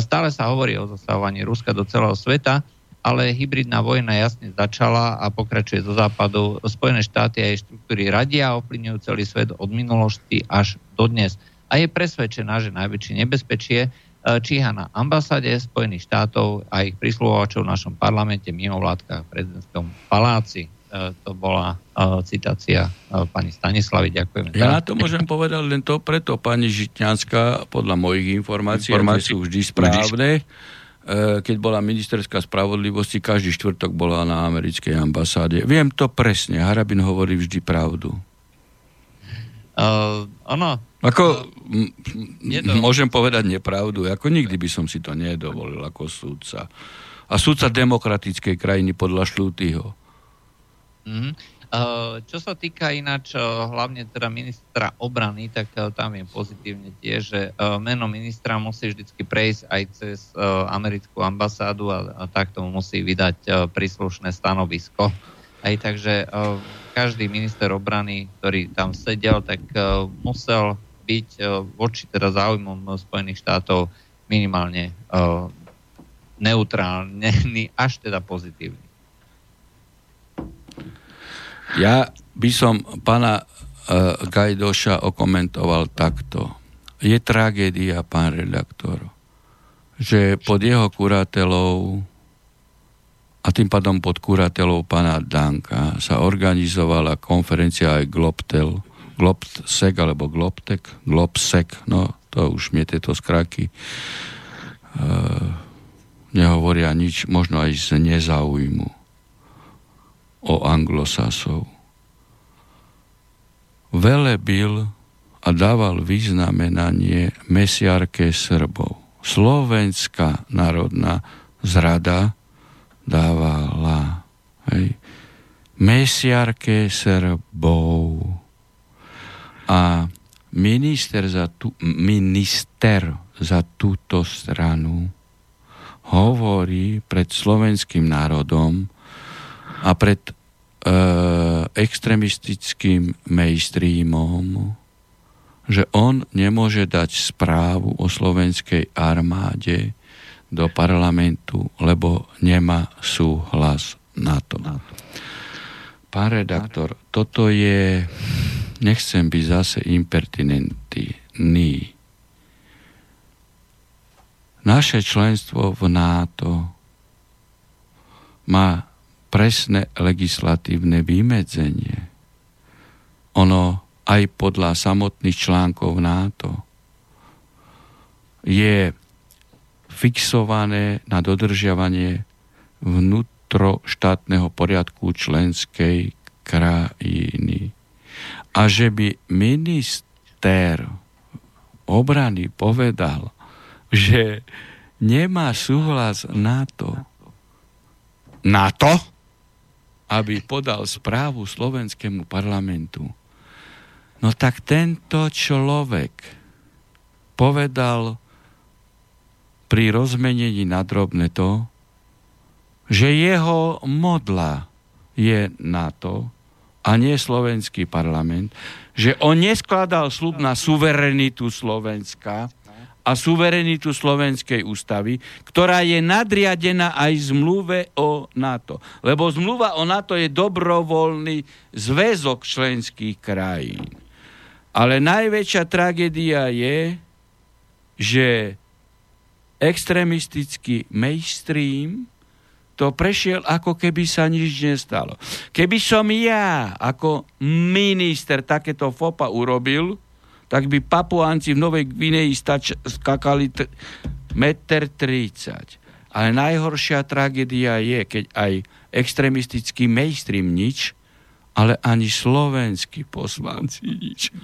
stále sa hovorí o zasahovaní Ruska do celého sveta, ale hybridná vojna jasne začala a pokračuje zo západu. Spojené štáty a jej štruktúry radia a ovplyvňujú celý svet od minulosti až do dnes. A je presvedčená, že najväčšie nebezpečie e, číha na ambasáde Spojených štátov a ich prísluhovačov v našom parlamente, mimovládkach, prezidentskom paláci. E, to bola uh, citácia uh, pani Stanislavy. Ďakujem. Ja to môžem povedať len to, preto pani Žitňanská, podľa mojich informácií, informácií sú vždy správne, keď bola ministerská spravodlivosti, každý štvrtok bola na americkej ambasáde. Viem to presne, Harabin hovorí vždy pravdu. Uh, ono, ako, m- to... môžem povedať nepravdu, ako nikdy by som si to nedovolil ako súdca. A súdca demokratickej krajiny podľa Šlutýho. Mm-hmm. Čo sa týka ináč uh, hlavne teda ministra obrany, tak uh, tam je pozitívne tiež, že meno ministra musí vždycky prejsť aj cez americkú ambasádu a, a tak tomu musí vydať príslušné stanovisko. Aj takže každý minister obrany, ktorý tam sedel, tak musel byť voči teda záujmom Spojených štátov minimálne neutrálny, až teda pozitívny. Ja by som pána uh, Gajdoša okomentoval takto. Je tragédia, pán redaktor, že pod jeho kuratelou a tým pádom pod kuratelou pána Danka sa organizovala konferencia aj Globtel, Globsek alebo Globtek, Globsek, no to už mi tieto skraky uh, nehovoria nič, možno aj z nezáujmu o anglosasov. Velebil a dával vyznamenanie mesiarke Srbov. Slovenská národná zrada dávala hej, mesiarke Srbov. A minister za, tú, minister za túto stranu hovorí pred slovenským národom a pred e, extremistickým mainstreamom, že on nemôže dať správu o slovenskej armáde do parlamentu, lebo nemá súhlas na to. Pán redaktor, toto je, nechcem byť zase impertinentný. Naše členstvo v NATO má presné legislatívne vymedzenie. Ono aj podľa samotných článkov NATO je fixované na dodržiavanie vnútroštátneho poriadku členskej krajiny. A že by minister obrany povedal, že nemá súhlas na to, na to, aby podal správu slovenskému parlamentu, no tak tento človek povedal pri rozmenení na drobné to, že jeho modla je na to, a nie slovenský parlament, že on neskladal slub na suverenitu Slovenska a suverenitu Slovenskej ústavy, ktorá je nadriadená aj zmluve o NATO. Lebo zmluva o NATO je dobrovoľný zväzok členských krajín. Ale najväčšia tragédia je, že extremistický mainstream to prešiel ako keby sa nič nestalo. Keby som ja ako minister takéto FOPA urobil, tak by Papuánci v Novej Gvineji stač- skakali t- meter 30. Ale najhoršia tragédia je, keď aj extremistický mainstream nič, ale ani slovenskí poslanci nič.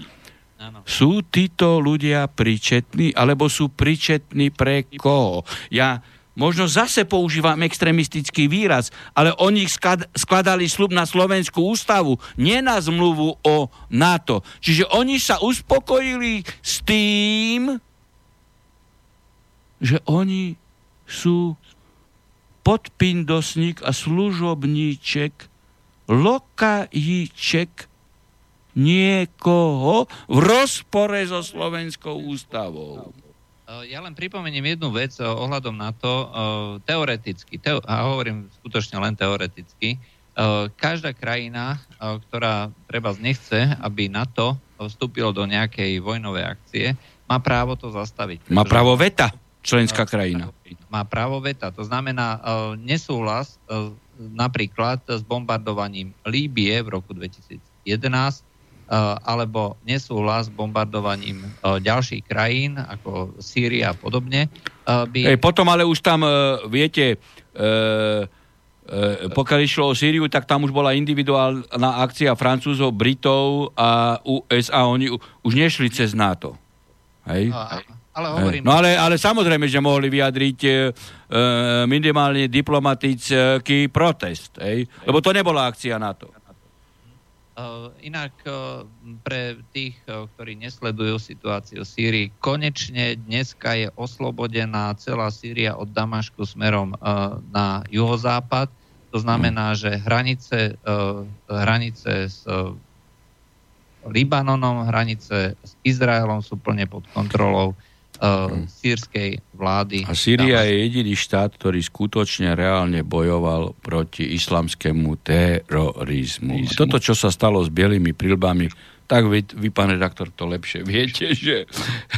Ano. Sú títo ľudia príčetní, alebo sú príčetní pre koho? Ja možno zase používam extremistický výraz, ale oni skladali slub na Slovenskú ústavu, nie na zmluvu o NATO. Čiže oni sa uspokojili s tým, že oni sú podpindosník a služobníček, lokajíček niekoho v rozpore so Slovenskou ústavou. Eh, ja len pripomeniem jednu vec eh, ohľadom na to, eh, teoreticky, teo, a hovorím skutočne len teoreticky, každá krajina, ktorá treba nechce, aby NATO vstúpilo do nejakej vojnovej akcie, má právo to zastaviť. Má právo veta členská krajina. Má právo veta, to znamená nesúhlas napríklad s bombardovaním Líbie v roku 2011 Eh, alebo nesúhlas s bombardovaním eh, ďalších krajín, ako Sýria a podobne. Eh, by... Ej, potom ale už tam, viete, pokiaľ išlo o Sýriu, tak tam už bola individuálna akcia Francúzov, Britov a USA. Oni už nešli cez NATO. Hej? Ale hovorím... No ale, ale samozrejme, že mohli vyjadriť e, minimálne diplomatický protest. Hej? Lebo to nebola akcia NATO. Uh, inak uh, pre tých, uh, ktorí nesledujú situáciu v Sýrii, konečne dneska je oslobodená celá Sýria od Damašku smerom na juhozápad. To znamená, mm. že hranice, hranice s Libanonom, hranice s Izraelom sú plne pod kontrolou uh, sírskej vlády. A Sýria je jediný štát, ktorý skutočne reálne bojoval proti islamskému terorizmu. A toto, čo sa stalo s bielými prilbami, tak vy, vy, pán redaktor, to lepšie viete, že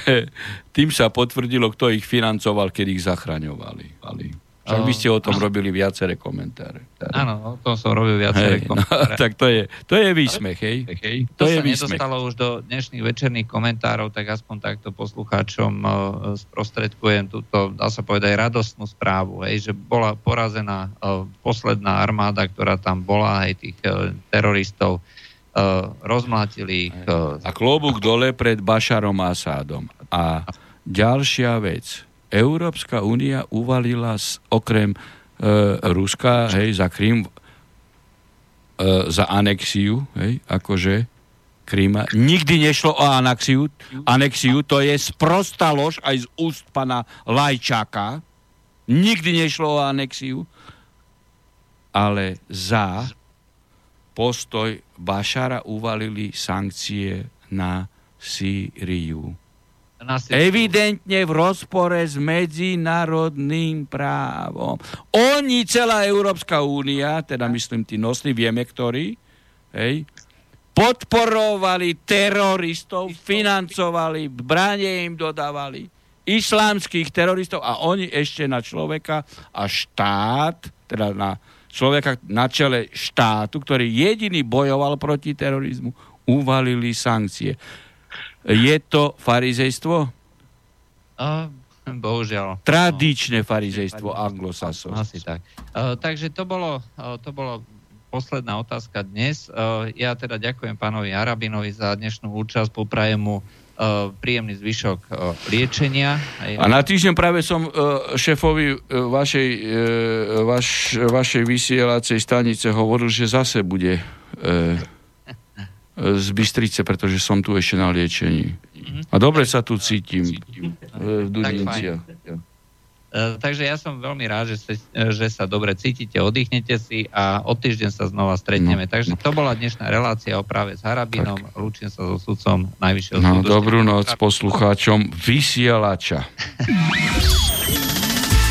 [LAUGHS] tým sa potvrdilo, kto ich financoval, keď ich zachraňovali. Však by ste o tom robili viaceré komentáre. Áno, o tom som robil viaceré hej, no, komentáre. No, tak to je, to je výsmech, hej? hej. To, to je sa výsmech. nedostalo už do dnešných večerných komentárov, tak aspoň takto poslucháčom uh, sprostredkujem túto, dá sa povedať, radostnú správu, hej, že bola porazená uh, posledná armáda, ktorá tam bola, aj tých uh, teroristov, rozmlátili ich. A klobúk dole pred Bašarom Asádom. A ďalšia vec, Európska únia uvalila z, okrem e, Ruska hej, za Krym, e, za anexiu, hej, akože Kríma. Nikdy nešlo o anexiu. Anexiu to je sprostá lož aj z úst pana Lajčáka. Nikdy nešlo o anexiu. Ale za postoj Bašara uvalili sankcie na Sýriu. Evidentne v rozpore s medzinárodným právom. Oni, celá Európska únia, teda myslím tí nosní, vieme ktorí, hej, podporovali teroristov, financovali, bráne im dodávali, islámskych teroristov a oni ešte na človeka a štát, teda na človeka na čele štátu, ktorý jediný bojoval proti terorizmu, uvalili sankcie. Je to farizejstvo? Uh, bohužiaľ. Tradičné farizejstvo anglosasko. Asi tak. Uh, takže to bolo, uh, to bolo posledná otázka dnes. Uh, ja teda ďakujem pánovi Arabinovi za dnešnú účasť, poprajem mu uh, príjemný zvyšok uh, liečenia. A na týždeň práve som šéfovi vašej, vaš, vašej vysielacej stanice hovoril, že zase bude z Bystrice, pretože som tu ešte na liečení. A dobre sa tu cítim v Dudinciach. Uh, takže ja som veľmi rád, že, sa, že sa dobre cítite, oddychnete si a o týždeň sa znova stretneme. No, takže no. to bola dnešná relácia o práve s Harabinom. Tak. Lúčim sa so sudcom Najvyššieho no, súdu. Dobrú noc poslucháčom vysielača. [LAUGHS]